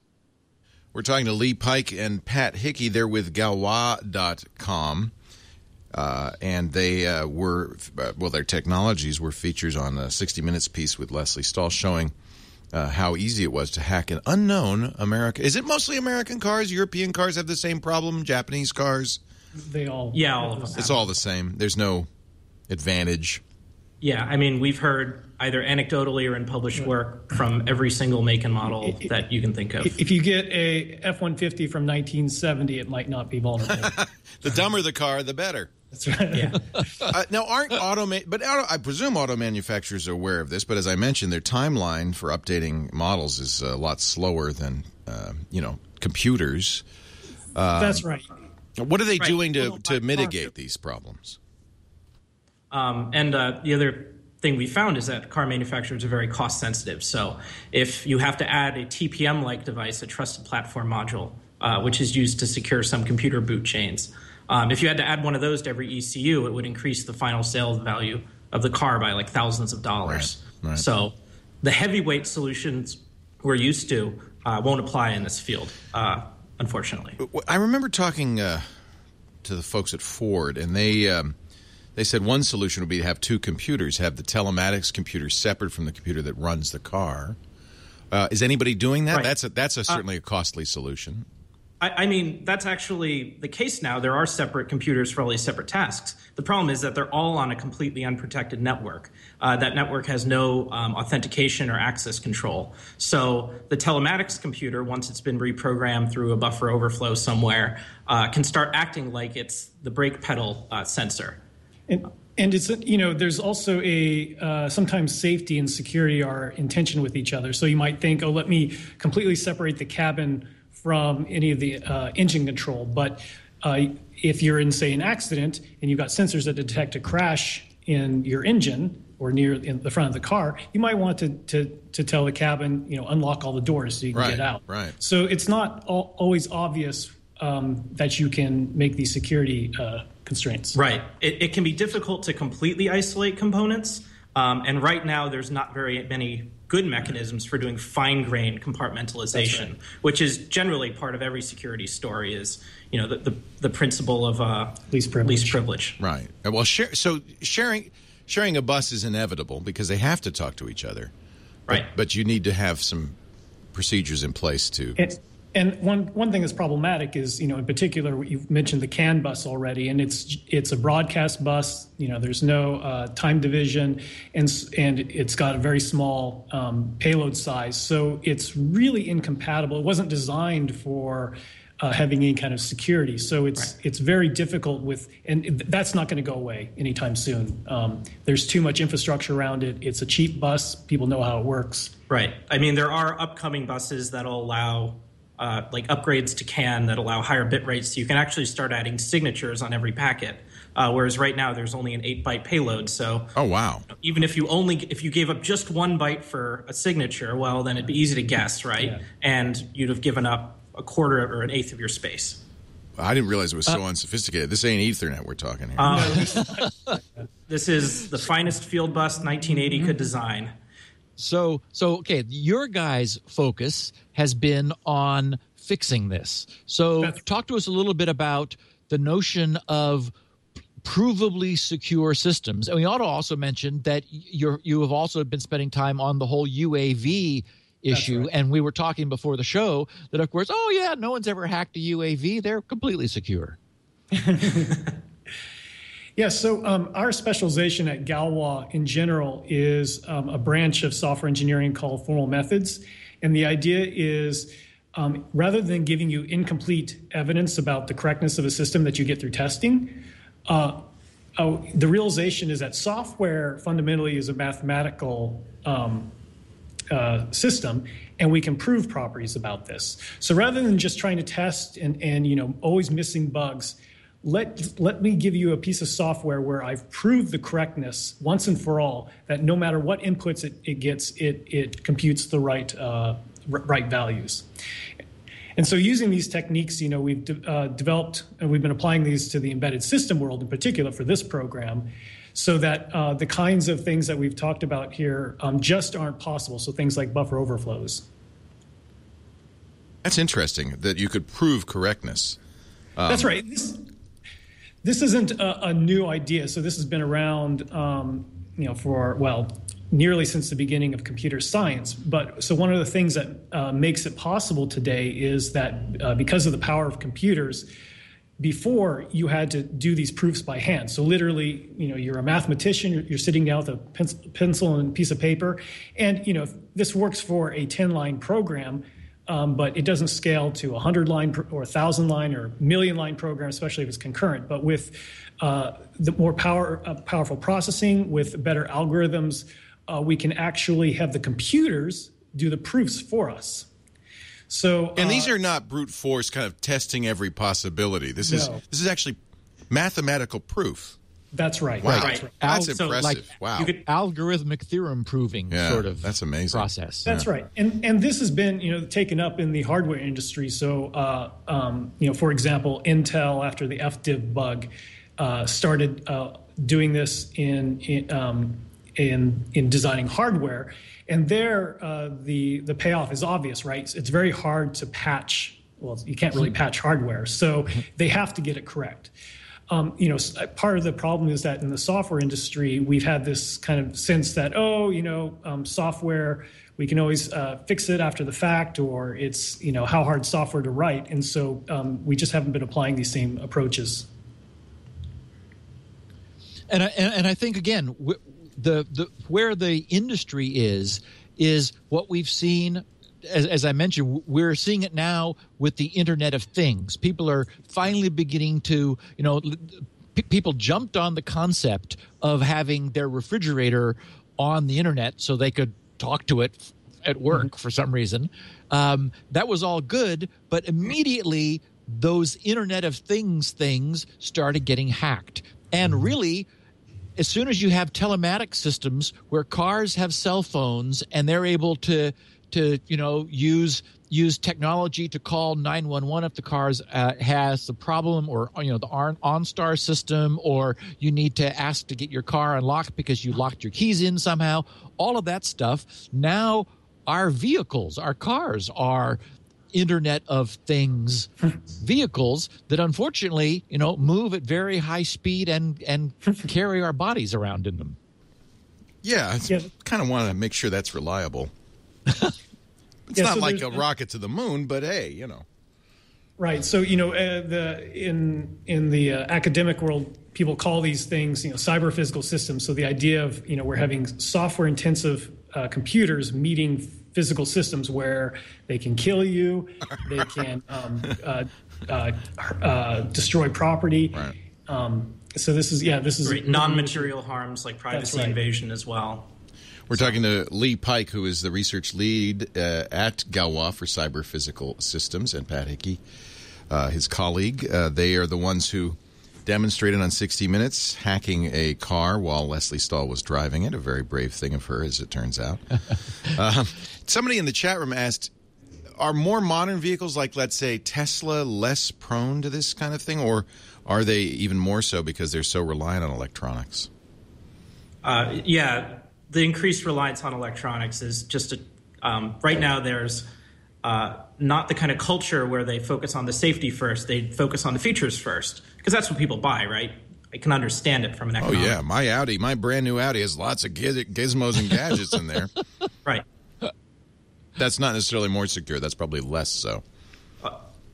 [SPEAKER 1] We're talking to Lee Pike and Pat Hickey. They're with Galois.com. Uh, and they uh, were, uh, well, their technologies were features on a 60 Minutes piece with Lesley Stahl showing uh, how easy it was to hack an unknown America. Is it mostly American cars? European cars have the same problem? Japanese cars?
[SPEAKER 6] They all.
[SPEAKER 5] Yeah, all of them.
[SPEAKER 1] It's all the same. There's no advantage.
[SPEAKER 5] Yeah, I mean, we've heard either anecdotally or in published work from every single make and model that you can think of.
[SPEAKER 6] If you get a F one fifty from 1970, it might not be vulnerable.
[SPEAKER 1] The dumber the car, the better.
[SPEAKER 6] That's right.
[SPEAKER 5] Yeah.
[SPEAKER 1] Uh, now, aren't auto, ma- but auto, I presume auto manufacturers are aware of this. But as I mentioned, their timeline for updating models is a lot slower than uh, you know computers.
[SPEAKER 6] That's right.
[SPEAKER 1] What are they
[SPEAKER 5] Right.
[SPEAKER 1] doing to to mitigate these problems?
[SPEAKER 5] Um, and uh, the other thing we found is that car manufacturers are very cost sensitive. So if you have to add a TPM like device, a trusted platform module, uh, which is used to secure some computer boot chains, um, if you had to add one of those to every ECU, it would increase the final sales value of the car by like thousands of dollars.
[SPEAKER 1] Right, right.
[SPEAKER 5] So the heavyweight solutions we're used to uh, won't apply in this field, uh, unfortunately.
[SPEAKER 1] I remember talking uh, to the folks at Ford, and they um, they said one solution would be to have two computers, have the telematics computer separate from the computer that runs the car. Uh, is anybody doing that?
[SPEAKER 5] Right.
[SPEAKER 1] That's a, that's a, certainly a costly solution.
[SPEAKER 5] I, I, mean, that's actually the case now. There are separate computers for all these separate tasks. The problem is that they're all on a completely unprotected network. Uh, that network has no um, authentication or access control. So the telematics computer, once it's been reprogrammed through a buffer overflow somewhere, uh, can start acting like it's the brake pedal uh, sensor.
[SPEAKER 6] And, and it's you know there's also a uh, sometimes safety and security are in tension with each other. So you might think, oh, let me completely separate the cabin from any of the uh, engine control. But uh, if you're in, say, an accident and you've got sensors that detect a crash in your engine or near in the front of the car, you might want to, to, to tell the cabin, you know, unlock all the doors so you can
[SPEAKER 1] right,
[SPEAKER 6] get out.
[SPEAKER 1] Right.
[SPEAKER 6] So it's not all, always obvious um, that you can make these security uh, constraints.
[SPEAKER 5] Right. It, it, can be difficult to completely isolate components. Um, and right now, there's not very many good mechanisms for doing fine grained compartmentalization, right. which is generally part of every security story. Is you know the the, the principle of uh,
[SPEAKER 6] least privilege.
[SPEAKER 5] Least privilege.
[SPEAKER 1] Right. Well, share, so sharing sharing a bus is inevitable because they have to talk to each other.
[SPEAKER 5] Right.
[SPEAKER 1] But, but you need to have some procedures in place to.
[SPEAKER 6] It's, and one one thing that's problematic is, you know, in particular, you've mentioned the CAN bus already, and it's it's a broadcast bus. You know, there's no uh, time division, and and it's got a very small um, payload size, so it's really incompatible. It wasn't designed for uh, having any kind of security, so it's right. it's very difficult with, and that's not going to go away anytime soon. Um, there's too much infrastructure around it. It's a cheap bus. People know how it works.
[SPEAKER 5] Right. I mean, there are upcoming buses that'll allow uh, like upgrades to CAN that allow higher bit rates. So you can actually start adding signatures on every packet. Uh, whereas right now there's only an eight byte payload. So
[SPEAKER 1] oh wow,
[SPEAKER 5] even if you only if you gave up just one byte for a signature, well then it'd be easy to guess, right? Yeah. And you'd have given up a quarter or an eighth of your space.
[SPEAKER 1] I didn't realize it was so uh, unsophisticated. This ain't Ethernet we're talking here. Uh,
[SPEAKER 5] this is the finest field bus 1980 mm-hmm. could design.
[SPEAKER 4] So, so okay, your guys' focus has been on fixing this. So, That's- talk to us a little bit about the notion of provably secure systems. And we ought to also mention that you're you have also been spending time on the whole UAV issue. Right. And we were talking before the show that, of course, oh yeah, no one's ever hacked a UAV; they're completely secure.
[SPEAKER 6] Yeah, so um, our specialization at Galois in general is um, a branch of software engineering called formal methods. And the idea is um, rather than giving you incomplete evidence about the correctness of a system that you get through testing, uh, uh, the realization is that software fundamentally is a mathematical um, uh, system and we can prove properties about this so rather than just trying to test and, and you know always missing bugs let let me give you a piece of software where I've proved the correctness once and for all that no matter what inputs it, it gets, it it computes the right uh, right values. And so, using these techniques, you know, we've de- uh, developed and we've been applying these to the embedded system world in particular for this program, so that uh, the kinds of things that we've talked about here um, just aren't possible. So things like buffer overflows.
[SPEAKER 1] That's interesting that you could prove correctness.
[SPEAKER 6] Um, That's right. This, this isn't a, a, new idea. So this has been around, um, you know, for well, nearly since the beginning of computer science. But so one of the things that uh, makes it possible today is that uh, because of the power of computers, before you had to do these proofs by hand. So literally, you know, you're a mathematician, you're, you're sitting down with a pencil, pencil and piece of paper, and you know, this works for a 10 line program um, but it doesn't scale to a 100 line or a 1,000 line or million line program, especially if it's concurrent. But with uh, the more power, uh, powerful processing, with better algorithms, uh, we can actually have the computers do the proofs for us. So,
[SPEAKER 1] and these uh, are not brute force kind of testing every possibility. This no. is this is actually mathematical proof.
[SPEAKER 6] That's right.
[SPEAKER 1] Wow.
[SPEAKER 6] That's,
[SPEAKER 1] right. that's impressive. So like, wow. You
[SPEAKER 4] could, algorithmic theorem proving
[SPEAKER 1] yeah,
[SPEAKER 4] sort of
[SPEAKER 1] that's amazing.
[SPEAKER 4] process.
[SPEAKER 6] That's
[SPEAKER 4] yeah.
[SPEAKER 6] right. And and this has been you know taken up in the hardware industry. So uh, um, you know, for example, Intel after the FDiv bug uh, started uh, doing this in in, um, in in designing hardware, and there uh, the the payoff is obvious, right? It's very hard to patch. Well, you can't really patch hardware, so they have to get it correct. Um, you know, part of the problem is that in the software industry, we've had this kind of sense that, oh, you know, um, software, we can always uh, fix it after the fact, or it's you know how hard software to write, and so um, we just haven't been applying these same approaches.
[SPEAKER 4] And I, and, I think again, the the where the industry is is what we've seen as, as, I mentioned, we're seeing it now with the Internet of Things. People are finally beginning to, you know, p- people jumped on the concept of having their refrigerator on the internet so they could talk to it at work mm-hmm. for some reason. Um, that was all good, but immediately those Internet of Things things started getting hacked. And mm-hmm. really, as soon as you have telematic systems where cars have cell phones and they're able to to you know use use technology to call 911 if the car uh, has the problem or you know the OnStar system or you need to ask to get your car unlocked because you locked your keys in somehow. All of that stuff. Now our vehicles our cars are internet of things vehicles that unfortunately you know move at very high speed and and carry our bodies around in them.
[SPEAKER 1] Yeah i yeah. kind of want to make sure that's reliable It's yeah, not so like a rocket to the moon, but hey, you know.
[SPEAKER 6] Right. So you know, uh, the in in the uh, academic world, people call these things you know cyber physical systems. So the idea of you know we're having software intensive uh, computers meeting physical systems where they can kill you, they can um, uh, uh, uh, destroy property. Right. Um, so this is yeah, this is
[SPEAKER 5] right. non-material harms like privacy right. invasion as well.
[SPEAKER 1] We're talking to Lee Pike, who is the research lead uh, at Galois for Cyber Physical Systems, and Pat Hickey, uh, his colleague. Uh, they are the ones who demonstrated on 60 Minutes hacking a car while Lesley Stahl was driving it. A very brave thing of her, as it turns out. um, somebody in the chat room asked, are more modern vehicles like, let's say, Tesla less prone to this kind of thing, or are they even more so because they're so reliant on electronics?
[SPEAKER 5] Uh, yeah, the increased reliance on electronics is just a, um, right now there's uh, not the kind of culture where they focus on the safety first. They focus on the features first because that's what people buy, right? I can understand it from an economic.
[SPEAKER 1] Oh yeah, my Audi, my brand new Audi has lots of giz- gizmos and gadgets in there.
[SPEAKER 5] right.
[SPEAKER 1] That's not necessarily more secure. That's probably less so.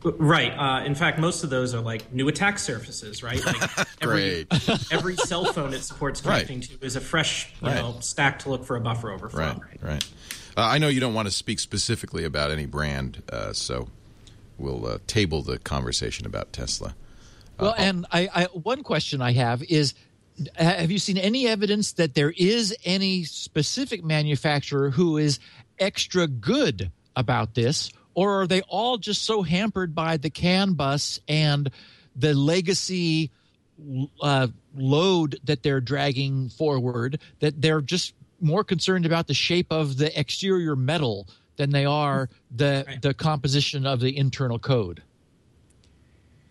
[SPEAKER 5] Right. Uh, in fact, most of those are like new attack surfaces, right? Like every, every cell phone it supports connecting right. to is a fresh, you right. know, stack to look for a buffer overflow.
[SPEAKER 1] Right. Right. Uh, I know you don't want to speak specifically about any brand, uh, so we'll uh, table the conversation about Tesla.
[SPEAKER 4] Uh, well, and I, I, one question I have is have you seen any evidence that there is any specific manufacturer who is extra good about this or are they all just so hampered by the CAN bus and the legacy uh, load that they're dragging forward that they're just more concerned about the shape of the exterior metal than they are the right. the composition of the internal code.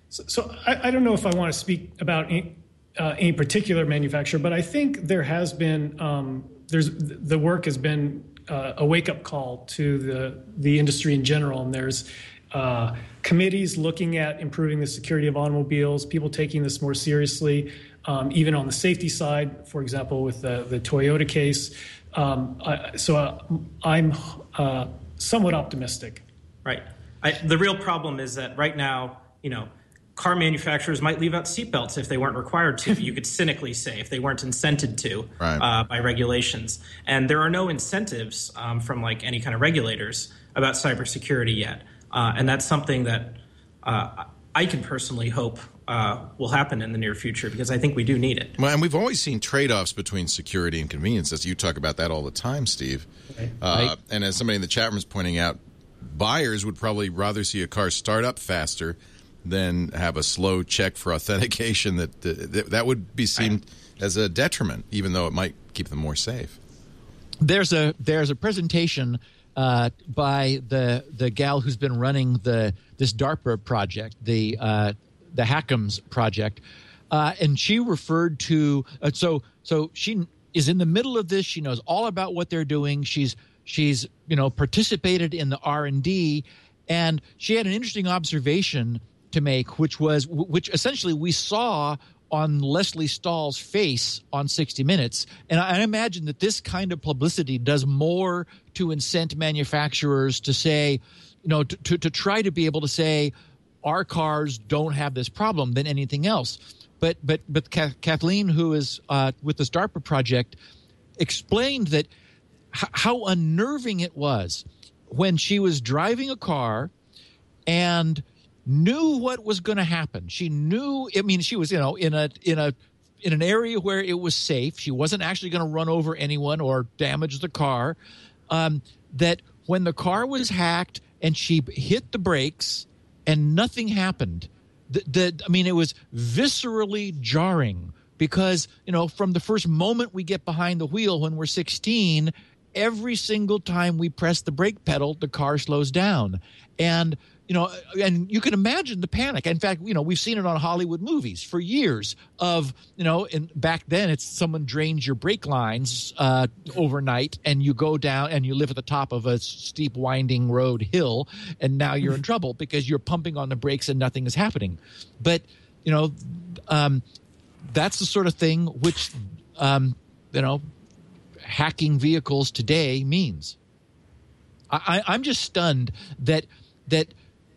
[SPEAKER 6] So, so I, I, don't know if I want to speak about any, uh, any particular manufacturer, but I think there has been um, there's the work has been uh, a wake up call to the the industry in general. And there's uh, committees looking at improving the security of automobiles, people taking this more seriously, um, even on the safety side, for example, with the, the Toyota case. Um, I, so uh, I'm uh, somewhat optimistic.
[SPEAKER 5] Right. I, the real problem is that right now, you know, car manufacturers might leave out seatbelts if they weren't required to. you could cynically say if they weren't incented to right. uh, by regulations. And there are no incentives um, from like any kind of regulators about cybersecurity yet. Uh, and that's something that uh, I can personally hope uh, will happen in the near future because I think we do need it.
[SPEAKER 1] Well, and we've always seen trade offs between security and convenience. As you talk about that all the time, Steve. Right. Uh, right. And as somebody in the chat room is pointing out, buyers would probably rather see a car start up faster then have a slow check for authentication that that, that would be seen as a detriment, even though it might keep them more safe.
[SPEAKER 4] There's a there's a presentation uh, by the the gal who's been running the this DARPA project, the uh, the HACMS project, uh, and she referred to uh, so so she is in the middle of this. She knows all about what they're doing. She's she's you know participated in the R and D, and she had an interesting observation to make, which was which essentially we saw on Lesley Stahl's face on 60 Minutes. And I, imagine that this kind of publicity does more to incent manufacturers to say, you know, to, to, to try to be able to say, our cars don't have this problem than anything else. But but but Kathleen, who is uh, with this DARPA project, explained that h- how unnerving it was when she was driving a car and knew what was going to happen. She knew. I mean, she was you know in a in a in an area where it was safe. She wasn't actually going to run over anyone or damage the car. Um, that when the car was hacked and she hit the brakes and nothing happened. The, the, I mean, it was viscerally jarring because, you know, from the first moment we get behind the wheel when we're 16, every single time we press the brake pedal, the car slows down. And you know, and you can imagine the panic. In fact, you know, we've seen it on Hollywood movies for years. Of you know, and back then it's someone drains your brake lines uh, overnight, and you go down and you live at the top of a steep, winding road hill, and now you're in trouble because you're pumping on the brakes and nothing is happening. But you know, um, that's the sort of thing which um, you know, hacking vehicles today means. I, I'm just stunned that that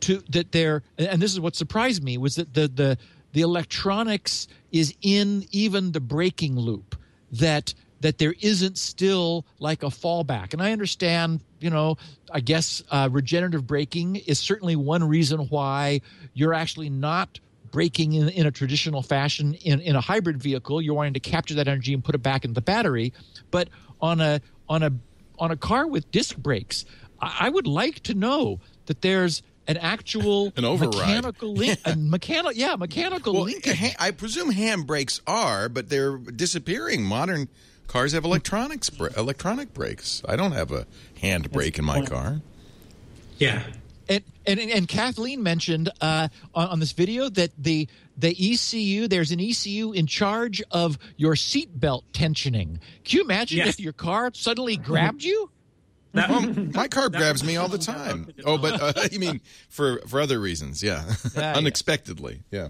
[SPEAKER 4] to that they're and this is what surprised me was that the the the electronics is in even the braking loop that that there isn't still like a fallback. And i understand you know i guess uh, regenerative braking is certainly one reason why you're actually not braking in, in a traditional fashion in, in a hybrid vehicle. You're wanting to capture that energy and put it back in the battery. But on a on a on a car with disc brakes I, I would like to know that there's an actual
[SPEAKER 1] an override.
[SPEAKER 4] mechanical link, a mechanical, yeah, mechanical
[SPEAKER 1] well,
[SPEAKER 4] linkage.
[SPEAKER 1] Ha- I presume handbrakes are, but they're disappearing. Modern cars have electronics, electronic brakes. I don't have a hand brake in my car.
[SPEAKER 5] Yeah.
[SPEAKER 4] And, and and Kathleen mentioned uh, on, on this video that the the ECU there's an ECU in charge of your seatbelt tensioning. Can you imagine
[SPEAKER 5] Yes.
[SPEAKER 4] if your car suddenly grabbed you?
[SPEAKER 5] That,
[SPEAKER 1] Well, my car grabs me all the time. Oh, but uh, you mean for for other reasons? Yeah,
[SPEAKER 4] yeah.
[SPEAKER 1] unexpectedly. Yeah.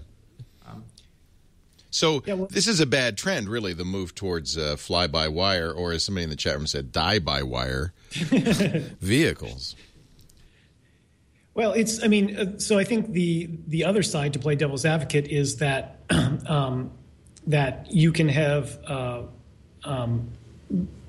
[SPEAKER 1] So
[SPEAKER 6] Yeah, well-
[SPEAKER 1] this is a bad trend, really. The move towards uh, fly by wire, or as somebody in the chat room said, die by wire vehicles.
[SPEAKER 6] Well, it's. I mean, uh, so I think the the other side to play devil's advocate is that um, that you can have uh, um,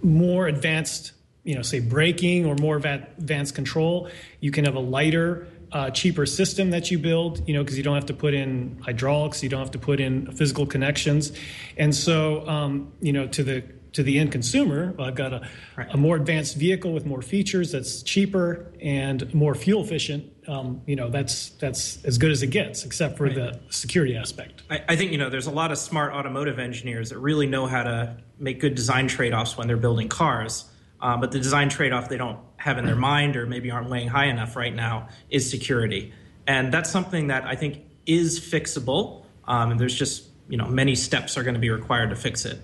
[SPEAKER 6] more advanced, you know, say braking or more advanced control. You can have a lighter, uh, cheaper system that you build, you know, because you don't have to put in hydraulics, you don't have to put in physical connections, and so um, you know, to the to the end consumer, well, I've got a, a more advanced vehicle with more features that's cheaper and more fuel efficient. Um, you know, that's that's as good as it gets, except for the security aspect.
[SPEAKER 5] I, I think you know there's a lot of smart automotive engineers that really know how to make good design trade-offs when they're building cars. Uh, but the design trade-off they don't have in their mind, or maybe aren't weighing high enough right now, is security, and that's something that I think is fixable. Um, and there's just you know many steps are going to be required to fix it.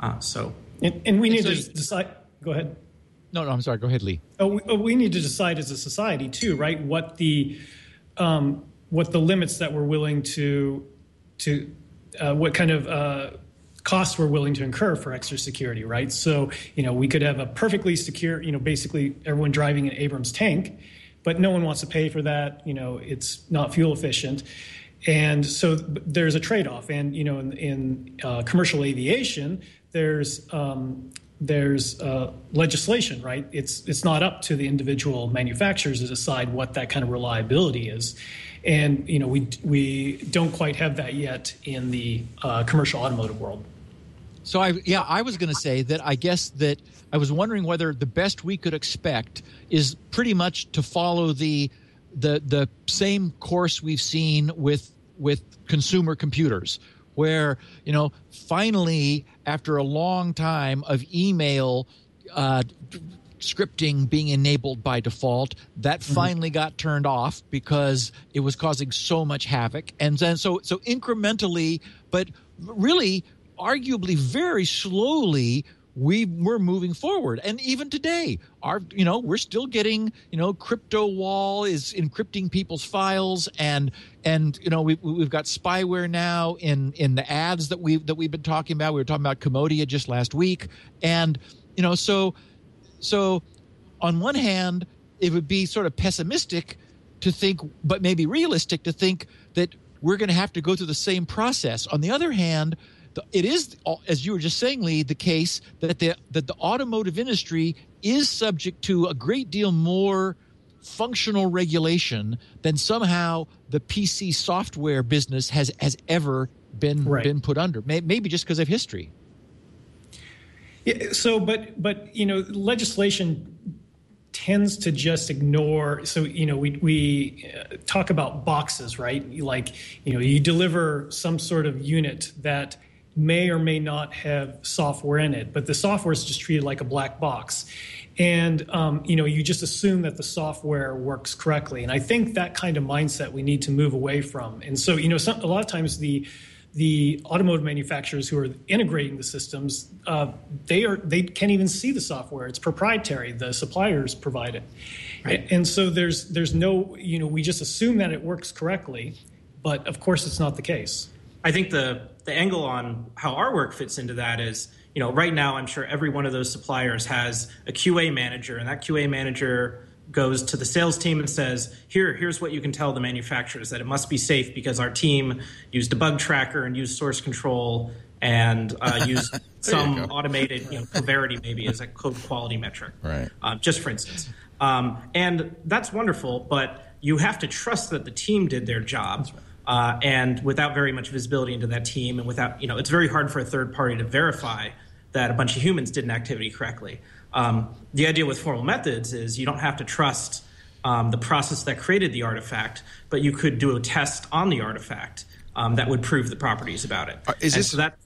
[SPEAKER 5] Uh, so
[SPEAKER 6] And, and we need
[SPEAKER 4] so
[SPEAKER 6] to decide. Go ahead.
[SPEAKER 4] No, no, I'm sorry. Go ahead, Lee.
[SPEAKER 6] Oh, we, oh, we need to decide as a society too, right? What the um, what the limits that we're willing to to uh, what kind of uh, costs we're willing to incur for extra security, right? So you know, we could have a perfectly secure, you know, basically everyone driving an Abrams tank, but no one wants to pay for that. You know, it's not fuel efficient. And so there's a trade-off, and you know, in, in uh, commercial aviation, there's um, there's uh, legislation, right? It's it's not up to the individual manufacturers to decide what that kind of reliability is, and you know we we don't quite have that yet in the uh, commercial automotive world.
[SPEAKER 4] So I yeah, I was going to say that I guess that I was wondering whether the best we could expect is pretty much to follow the the the same course we've seen with with consumer computers where you know finally after a long time of email uh, scripting being enabled by default that finally got turned off because it was causing so much havoc. And then so so incrementally but really arguably very slowly we we're moving forward. And even today our you know we're still getting you know CryptoWall is encrypting people's files. And and you know we, we've got spyware now in in the ads that we that we've been talking about. We were talking about Komodia just last week. And you know so so on one hand it would be sort of pessimistic to think but maybe realistic to think that we're going to have to go through the same process. On the other hand it is, as you were just saying, Lee, the case that the that the automotive industry is subject to a great deal more functional regulation than somehow the PC software business has has ever been right. been put under. Maybe just because of history.
[SPEAKER 6] Yeah, so, but but you know, legislation tends to just ignore so you know we we uh, talk about boxes right like you know you deliver some sort of unit that may or may not have software in it, but the software is just treated like a black box. And um, you know, you just assume that the software works correctly. And I think that kind of mindset we need to move away from. And so, you know, some, a lot of times the the automotive manufacturers who are integrating the systems, uh, they are they can't even see the software. It's proprietary. The suppliers provide it, right. and so there's there's no you know we just assume that it works correctly, but of course it's not the case.
[SPEAKER 5] I think the the angle on how our work fits into that is, you know, right now I'm sure every one of those suppliers has a QA manager, and that QA manager goes to the sales team and says, "Here, here's what you can tell the manufacturers that it must be safe because our team used a bug tracker and used source control and uh, used some automated, you know, Coverity maybe as a code quality metric,
[SPEAKER 1] right?
[SPEAKER 5] Uh, just for instance, um, and that's wonderful, but you have to trust that the team did their job. Right. Uh, and without very much visibility into that team, and without, you know, it's very hard for a third party to verify that a bunch of humans did an activity correctly. Um, the idea with formal methods is you don't have to trust um, the process that created the artifact, but you could do a test on the artifact um, that would prove the properties about it.
[SPEAKER 1] Uh, is this so that?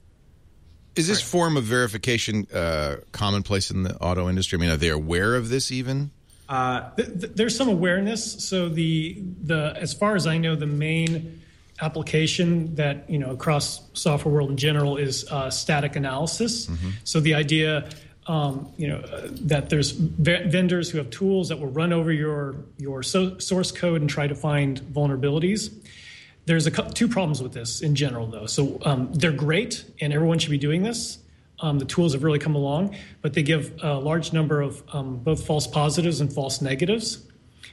[SPEAKER 1] Is this sorry. form of verification uh, commonplace in the auto industry? I mean, are they aware of this even?
[SPEAKER 6] Uh, th- th- there's some awareness. So the the as far as I know, the main application that you know across software world in general is uh, static analysis. Mm-hmm. So the idea, um, you know, uh, that there's v- vendors who have tools that will run over your your so- source code and try to find vulnerabilities. There's a co- two problems with this in general, though. So um, they're great, and everyone should be doing this. Um, the tools have really come along, but they give a large number of um, both false positives and false negatives.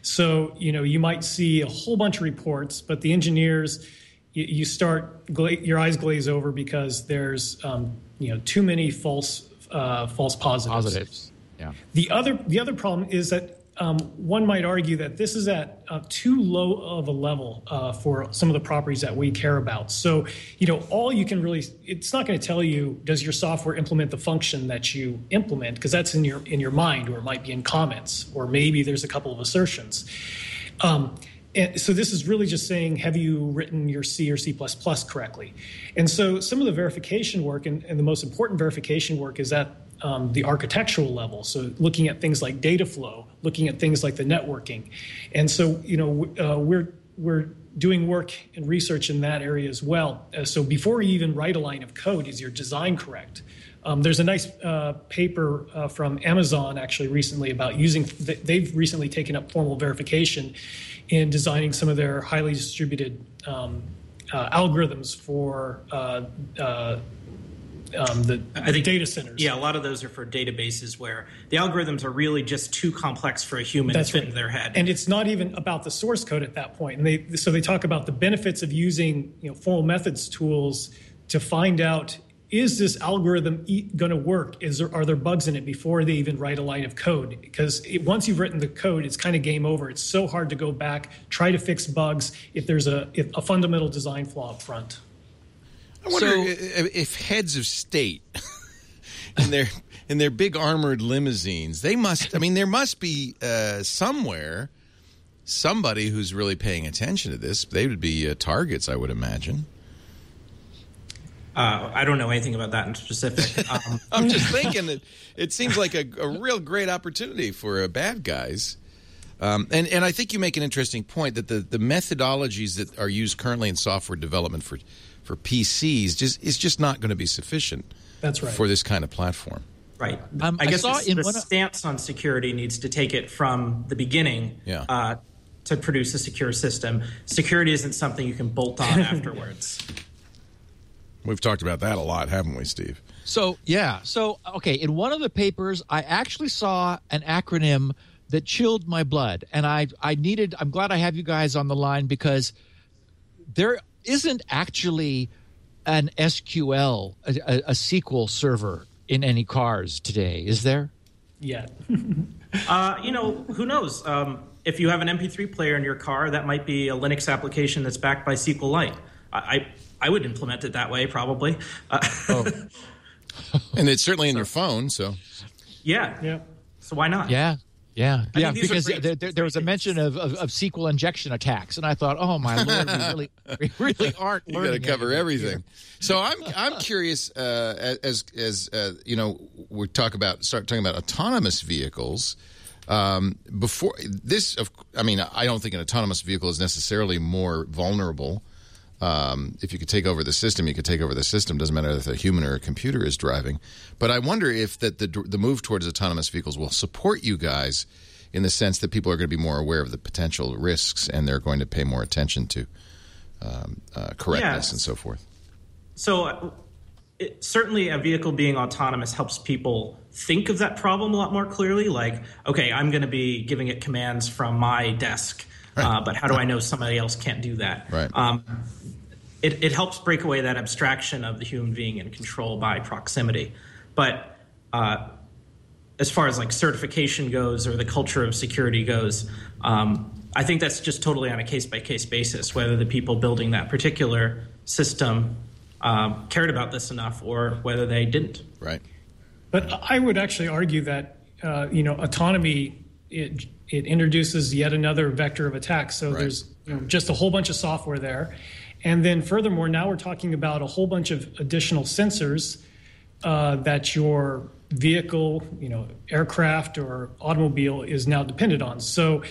[SPEAKER 6] So, you know, you might see a whole bunch of reports, but the engineers, you, you start, gla- your eyes glaze over because there's, um, you know, too many false, uh, false positives.
[SPEAKER 4] Positives. Yeah.
[SPEAKER 6] The other, the other problem is that um, one might argue that this is at uh, too low of a level uh, for some of the properties that we care about. So, you know, all you can really, it's not going to tell you does your software implement the function that you implement because that's in your in your mind, or it might be in comments, or maybe there's a couple of assertions. Um, and so this is really just saying, have you written your C or C++ correctly? And so some of the verification work, and, and the most important verification work, is that um, the architectural level. So looking at things like data flow, looking at things like the networking, and so you know uh, we're we're doing work and research in that area as well. Uh, so before you even write a line of code, is your design correct? Um, there's a nice uh, paper uh, from Amazon actually recently about using. They've recently taken up formal verification in designing some of their highly distributed um, uh, algorithms for uh, uh, um, the, I think, data centers.
[SPEAKER 5] Yeah, a lot of those are for databases where the algorithms are really just too complex for a human That's to fit right. into their head.
[SPEAKER 6] And it's not even about the source code at that point. And they so they talk about the benefits of using you know formal methods tools to find out is this algorithm e- going to work? Is there are there bugs in it before they even write a line of code? Because it, once you've written the code, it's kind of game over. It's so hard to go back, try to fix bugs if there's a if a fundamental design flaw up front.
[SPEAKER 1] I wonder so, if, if heads of state in their in their big armored limousines, they must. I mean, there must be uh, somewhere somebody who's really paying attention to this. They would be uh, targets, I would imagine.
[SPEAKER 5] Uh, I don't know anything about that in specific. Um,
[SPEAKER 1] I'm just thinking that it seems like a, a real great opportunity for uh, bad guys. Um, and, and I think you make an interesting point that the, the methodologies that are used currently in software development for for PCs just is just not going to be sufficient.
[SPEAKER 6] That's right
[SPEAKER 1] for this kind of platform.
[SPEAKER 5] Right.
[SPEAKER 4] Um,
[SPEAKER 5] I
[SPEAKER 4] I
[SPEAKER 5] guess
[SPEAKER 4] saw
[SPEAKER 5] the,
[SPEAKER 4] in
[SPEAKER 5] the
[SPEAKER 4] one of-
[SPEAKER 5] stance on security needs to take it from the beginning
[SPEAKER 1] Yeah.
[SPEAKER 5] uh, to produce a secure system. Security isn't something you can bolt on afterwards.
[SPEAKER 1] We've talked about that a lot, haven't we, Steve?
[SPEAKER 4] So yeah, so okay, in one of the papers, I actually saw an acronym that chilled my blood, and I I needed. I'm glad I have you guys on the line because there isn't actually an SQL, a, a, a SQL server in any cars today, is there?
[SPEAKER 6] Yeah.
[SPEAKER 5] Uh, you know, who knows? Um, if you have an MP3 player in your car, that might be a Linux application that's backed by SQLite. I, I, I would implement it that way, probably. Uh,
[SPEAKER 1] And it's certainly in your phone, so
[SPEAKER 5] yeah.
[SPEAKER 6] yeah.
[SPEAKER 5] So why not?
[SPEAKER 4] Yeah. Yeah,
[SPEAKER 5] I
[SPEAKER 4] yeah,
[SPEAKER 5] are
[SPEAKER 4] because
[SPEAKER 5] great-
[SPEAKER 4] there, there, there was a mention of, of, of SQL injection attacks, and I thought, oh my lord, we really, we really aren't
[SPEAKER 1] you got to cover everything. So I'm I'm curious uh, as as uh, you know we talk about start talking about autonomous vehicles. Um, before this, of, I mean, I don't think an autonomous vehicle is necessarily more vulnerable. Um, if you could take over the system, you could take over the system. Doesn't matter if a human or a computer is driving. But I wonder if that the the move towards autonomous vehicles will support you guys in the sense that people are going to be more aware of the potential risks and they're going to pay more attention to um, uh, correctness
[SPEAKER 5] Yes.
[SPEAKER 1] and so forth.
[SPEAKER 5] So, uh, it, certainly, a vehicle being autonomous helps people think of that problem a lot more clearly. Like, okay, I'm going to be giving it commands from my desk, uh, but how do I know somebody else can't do that?
[SPEAKER 1] Right.
[SPEAKER 5] Um, it, it helps break away that abstraction of the human being in control by proximity. But uh, as far as like certification goes or the culture of security goes, um, I think that's just totally on a case by case basis, whether the people building that particular system um, cared about this enough or whether they didn't.
[SPEAKER 1] Right.
[SPEAKER 6] But I would actually argue that uh, you know autonomy it it introduces yet another vector of attack. So
[SPEAKER 1] Right.
[SPEAKER 6] there's you know, just a whole bunch of software there, and then furthermore, now we're talking about a whole bunch of additional sensors uh, that your vehicle, you know, aircraft or automobile is now dependent on. So.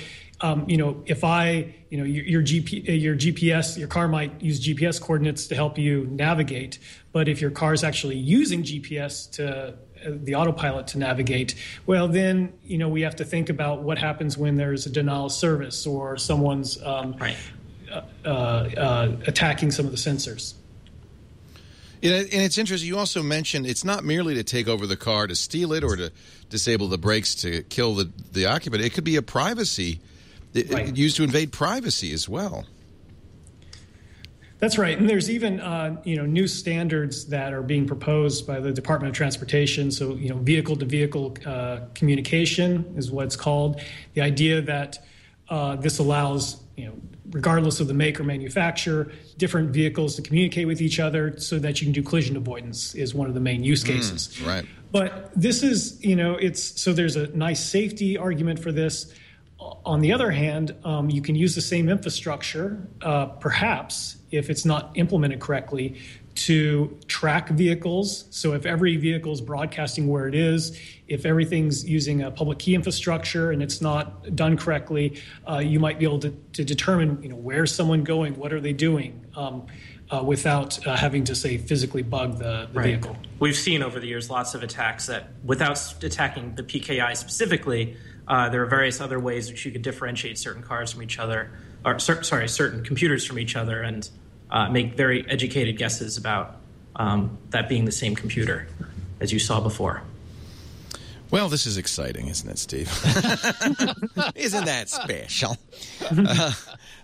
[SPEAKER 6] Um, you know, if I, you know, your, your, GP, uh, your GPS, your car might use GPS coordinates to help you navigate, but if your car is actually using GPS to uh, the autopilot to navigate, well, then you know we have to think about what happens when there's a denial of service or someone's um,
[SPEAKER 5] Right.
[SPEAKER 6] Uh, uh, attacking some of the sensors.
[SPEAKER 1] And it's interesting. You also mentioned it's not merely to take over the car to steal it or to disable the brakes to kill the, the occupant. It could be a privacy
[SPEAKER 6] Right.
[SPEAKER 1] used to invade privacy as well.
[SPEAKER 6] That's right, and there's even uh, you know new standards that are being proposed by the Department of Transportation. So you know, vehicle to vehicle uh, communication is what it's called. The idea that uh, this allows you know, regardless of the make or manufacturer, different vehicles to communicate with each other so that you can do collision avoidance is one of the main use cases.
[SPEAKER 1] right.
[SPEAKER 6] But this is, you know, it's so there's a nice safety argument for this. On the other hand, um, you can use the same infrastructure, uh, perhaps, if it's not implemented correctly, to track vehicles. So if every vehicle is broadcasting where it is, if everything's using a public key infrastructure and it's not done correctly, uh, you might be able to, to determine, you know, where's someone going, what are they doing, um, uh, without uh, having to say physically bug the, the vehicle.
[SPEAKER 5] We've seen over the years lots of attacks that, without attacking the PKI specifically, uh, there are various other ways which you could differentiate certain cars from each other, or cer- sorry, certain computers from each other, and uh, make very educated guesses about um, that being the same computer, as you saw before.
[SPEAKER 1] Well, this is exciting, isn't it, Steve? isn't that special? Uh,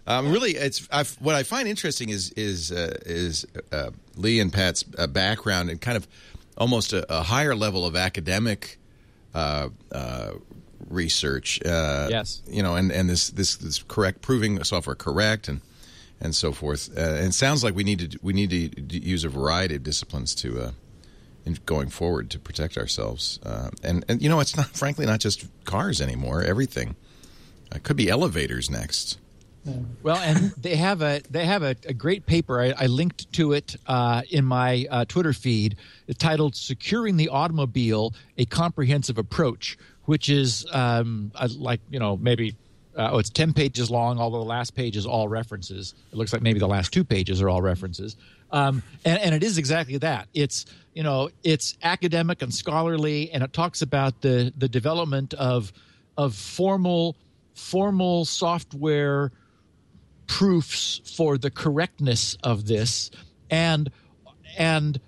[SPEAKER 1] um, really, it's I've, what I find interesting is is uh, is uh, Lee and Pat's uh, background and kind of almost a, a higher level of academic uh, uh, research. Uh,
[SPEAKER 4] Yes.
[SPEAKER 1] you know, and, and this, this this correct proving software correct and and so forth. Uh, and it sounds like we need to we need to use a variety of disciplines to. Uh, in going forward to protect ourselves. Uh, and and you know, it's not frankly not just cars anymore. Everything. It could be elevators next.
[SPEAKER 4] Well, and they have a they have a, a great paper. I, I linked to it uh, in my uh, Twitter feed, titled "Securing the Automobile: A Comprehensive Approach," which is um, uh, like you know maybe uh, oh, it's 10 pages long, although the last page is all references. It looks like maybe the last two pages are all references. Um, and, and it is exactly that. It's, you know, it's academic and scholarly, and it talks about the, the development of, of formal, formal software proofs for the correctness of this. And, and,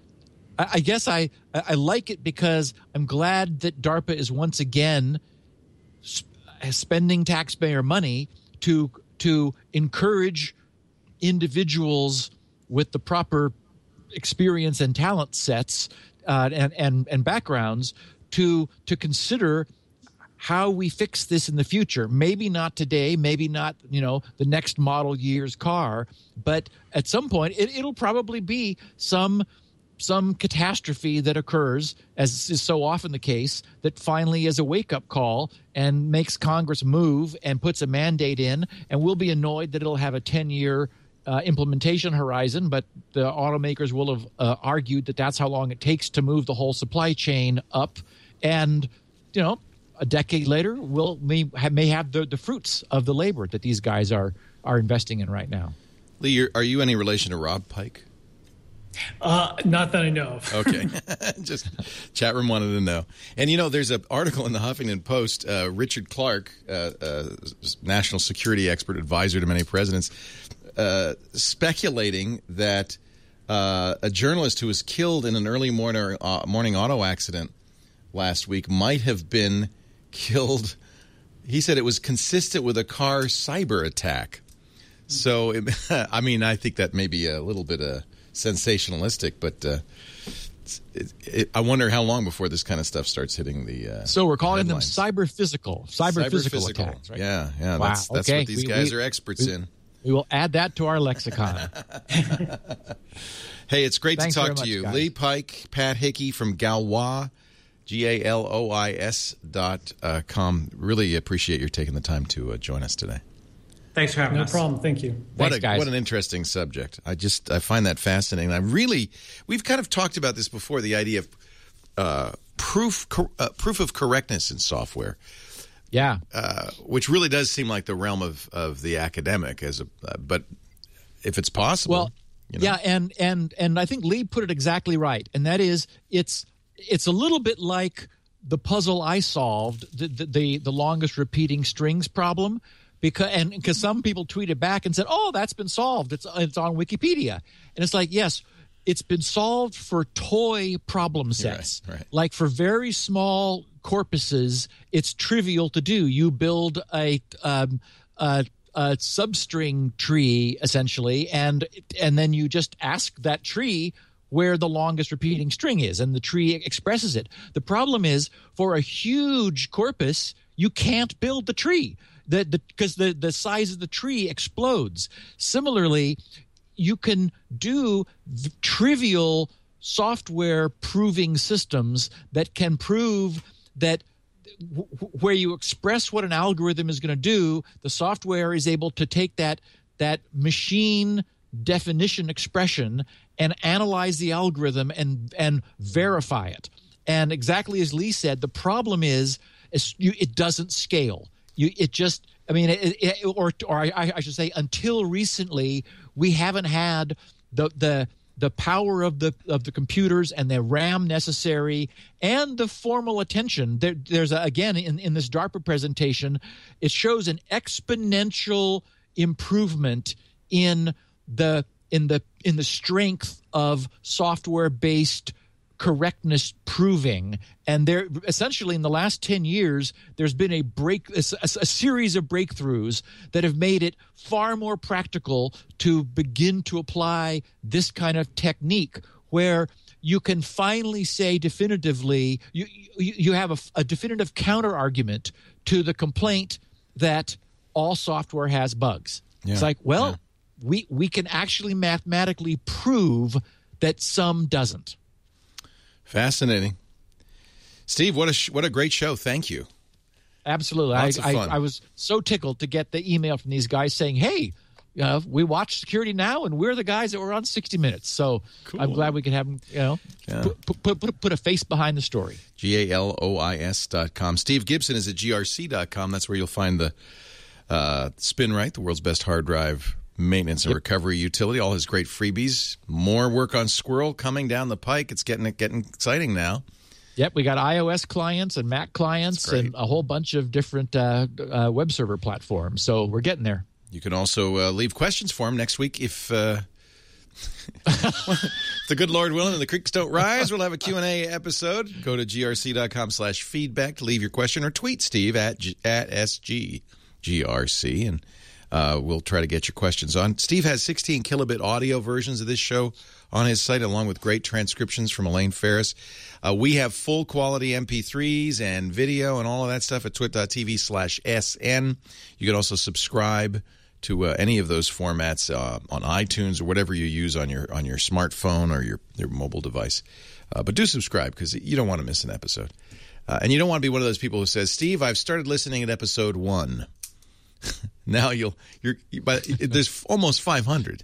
[SPEAKER 4] I guess I, I like it because I'm glad that DARPA is once again spending taxpayer money to to encourage individuals with the proper experience and talent sets uh, and, and and backgrounds to to consider how we fix this in the future. Maybe not today, maybe not you know the next model year's car, but at some point it, it'll probably be some some catastrophe that occurs, as is so often the case, that finally is a wake up call and makes Congress move and puts a mandate in. And we'll be annoyed that it'll have a 10 year uh, implementation horizon, but the automakers will have uh, argued that that's how long it takes to move the whole supply chain up. And, you know, a decade later, we'll may have, may have the, the fruits of the labor that these guys are, are investing in right now.
[SPEAKER 1] Lee, are you any relation to Rob Pike?
[SPEAKER 6] Uh, not that I know of.
[SPEAKER 1] okay, just chat room wanted to know. And you know, there's an article in the Huffington Post. Uh, Richard Clarke, uh, uh national security expert, advisor to many presidents, uh, speculating that uh, a journalist who was killed in an early morning morning auto accident last week might have been killed. He said it was consistent with a car cyber attack. So, it, I mean, I think that may be a little bit of sensationalistic, but uh, it, it, I wonder how long before this kind of stuff starts hitting the. Uh,
[SPEAKER 4] so we're calling them cyber physical, cyber, physical, physical attacks, right?
[SPEAKER 1] Yeah, yeah. Wow. That's, that's
[SPEAKER 4] okay.
[SPEAKER 1] what these we, guys we, are experts
[SPEAKER 4] we,
[SPEAKER 1] in.
[SPEAKER 4] We will add that to our lexicon.
[SPEAKER 1] hey, it's great
[SPEAKER 4] Thanks
[SPEAKER 1] to talk to
[SPEAKER 4] much,
[SPEAKER 1] you,
[SPEAKER 4] guys.
[SPEAKER 1] Lee Pike, Pat Hickey from Galois. G A L O I S dot uh, com. Really appreciate your taking the time to uh, join us today.
[SPEAKER 5] Thanks for having
[SPEAKER 6] no
[SPEAKER 5] us.
[SPEAKER 6] No problem. Thank you.
[SPEAKER 1] What
[SPEAKER 4] Thanks,
[SPEAKER 1] a
[SPEAKER 4] guys.
[SPEAKER 1] what an interesting subject. I just I find that fascinating. I really we've kind of talked about this before. The idea of uh, proof cor- uh, proof of correctness in software.
[SPEAKER 4] Yeah,
[SPEAKER 1] uh, which really does seem like the realm of, of the academic as a uh, but if it's possible.
[SPEAKER 4] Well,
[SPEAKER 1] you know.
[SPEAKER 4] yeah, and and and I think Lee put it exactly right, and that is it's it's a little bit like the puzzle I solved, the the, the, the longest repeating strings problem because and because some people tweeted back and said, "Oh, that's been solved. It's it's on Wikipedia." And it's like, yes, it's been solved for toy problem sets.
[SPEAKER 1] Right, right.
[SPEAKER 4] Like for very small corpuses, it's trivial to do. You build a um, a, a substring tree essentially, and and then you just ask that tree where the longest repeating string is, and the tree expresses it. The problem is for a huge corpus, you can't build the tree the because the, the size of the tree explodes. Similarly, you can do trivial software proving systems that can prove that where you express what an algorithm is going to do, the software is able to take that that machine definition expression and analyze the algorithm and and verify it. And exactly as Lee said, the problem is, is you, it doesn't scale. You, it just, I mean, it, it, or or I, I should say, until recently, we haven't had the the the power of the of the computers and the RAM necessary and the formal attention. There, there's a, again in in this DARPA presentation, it shows an exponential improvement in the in the in the strength of software based correctness proving. And there essentially in the last 10 years there's been a break a, a, series of breakthroughs that have made it far more practical to begin to apply this kind of technique where you can finally say definitively you you, you have a, a definitive counter argument to the complaint that all software has bugs.
[SPEAKER 1] Yeah,
[SPEAKER 4] it's like well
[SPEAKER 1] yeah.
[SPEAKER 4] we we can actually mathematically prove that some doesn't
[SPEAKER 1] Fascinating. Steve, what a sh- what a great show. Thank you.
[SPEAKER 4] Absolutely. I. I, I was so tickled to get the email from these guys saying, hey, uh, we watch Security Now, and we're the guys that were on 60 Minutes. So I'm glad we could have them, you know,
[SPEAKER 1] Yeah.
[SPEAKER 4] put, put, put, put a face behind the story.
[SPEAKER 1] G A L O I S dot com. Steve Gibson is at grc dot com. That's where you'll find the Uh, SpinRite, the world's best hard drive maintenance and yep. recovery utility. All his great freebies. More work on SQRL coming down the pike. It's getting getting exciting now.
[SPEAKER 4] Yep, we got iOS clients and Mac clients and a whole bunch of different uh, uh, web server platforms. So we're getting there.
[SPEAKER 1] You can also uh, leave questions for him next week if. Uh, the good Lord willing and the creeks don't rise, we'll have a Q&A episode. Go to grc.com slash feedback to leave your question or tweet Steve at, G- at SGGRC and uh, we'll try to get your questions on. Steve has 16 kilobit audio versions of this show on his site, along with great transcriptions from Elaine Farris. Uh, we have full quality MP3s and video and all of that stuff at twit.tv slash SN. You can also subscribe to uh, any of those formats uh, on iTunes or whatever you use on your on your smartphone or your, your mobile device. Uh, but do subscribe because you don't want to miss an episode. Uh, and you don't want to be one of those people who says, Steve, I've started listening at episode one. now you'll you're but there's almost 500.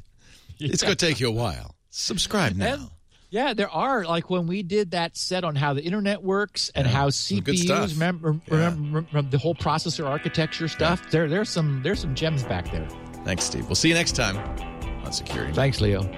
[SPEAKER 1] Yeah. It's going to take you a while. Subscribe now. And,
[SPEAKER 4] yeah, there are like when we did that set on how the internet works and yeah, how CPUs remember, yeah. remember, remember, the whole processor architecture stuff. There there's some there's some gems back there.
[SPEAKER 1] Thanks, Steve. We'll see you next time on Security.
[SPEAKER 4] Thanks, Leo.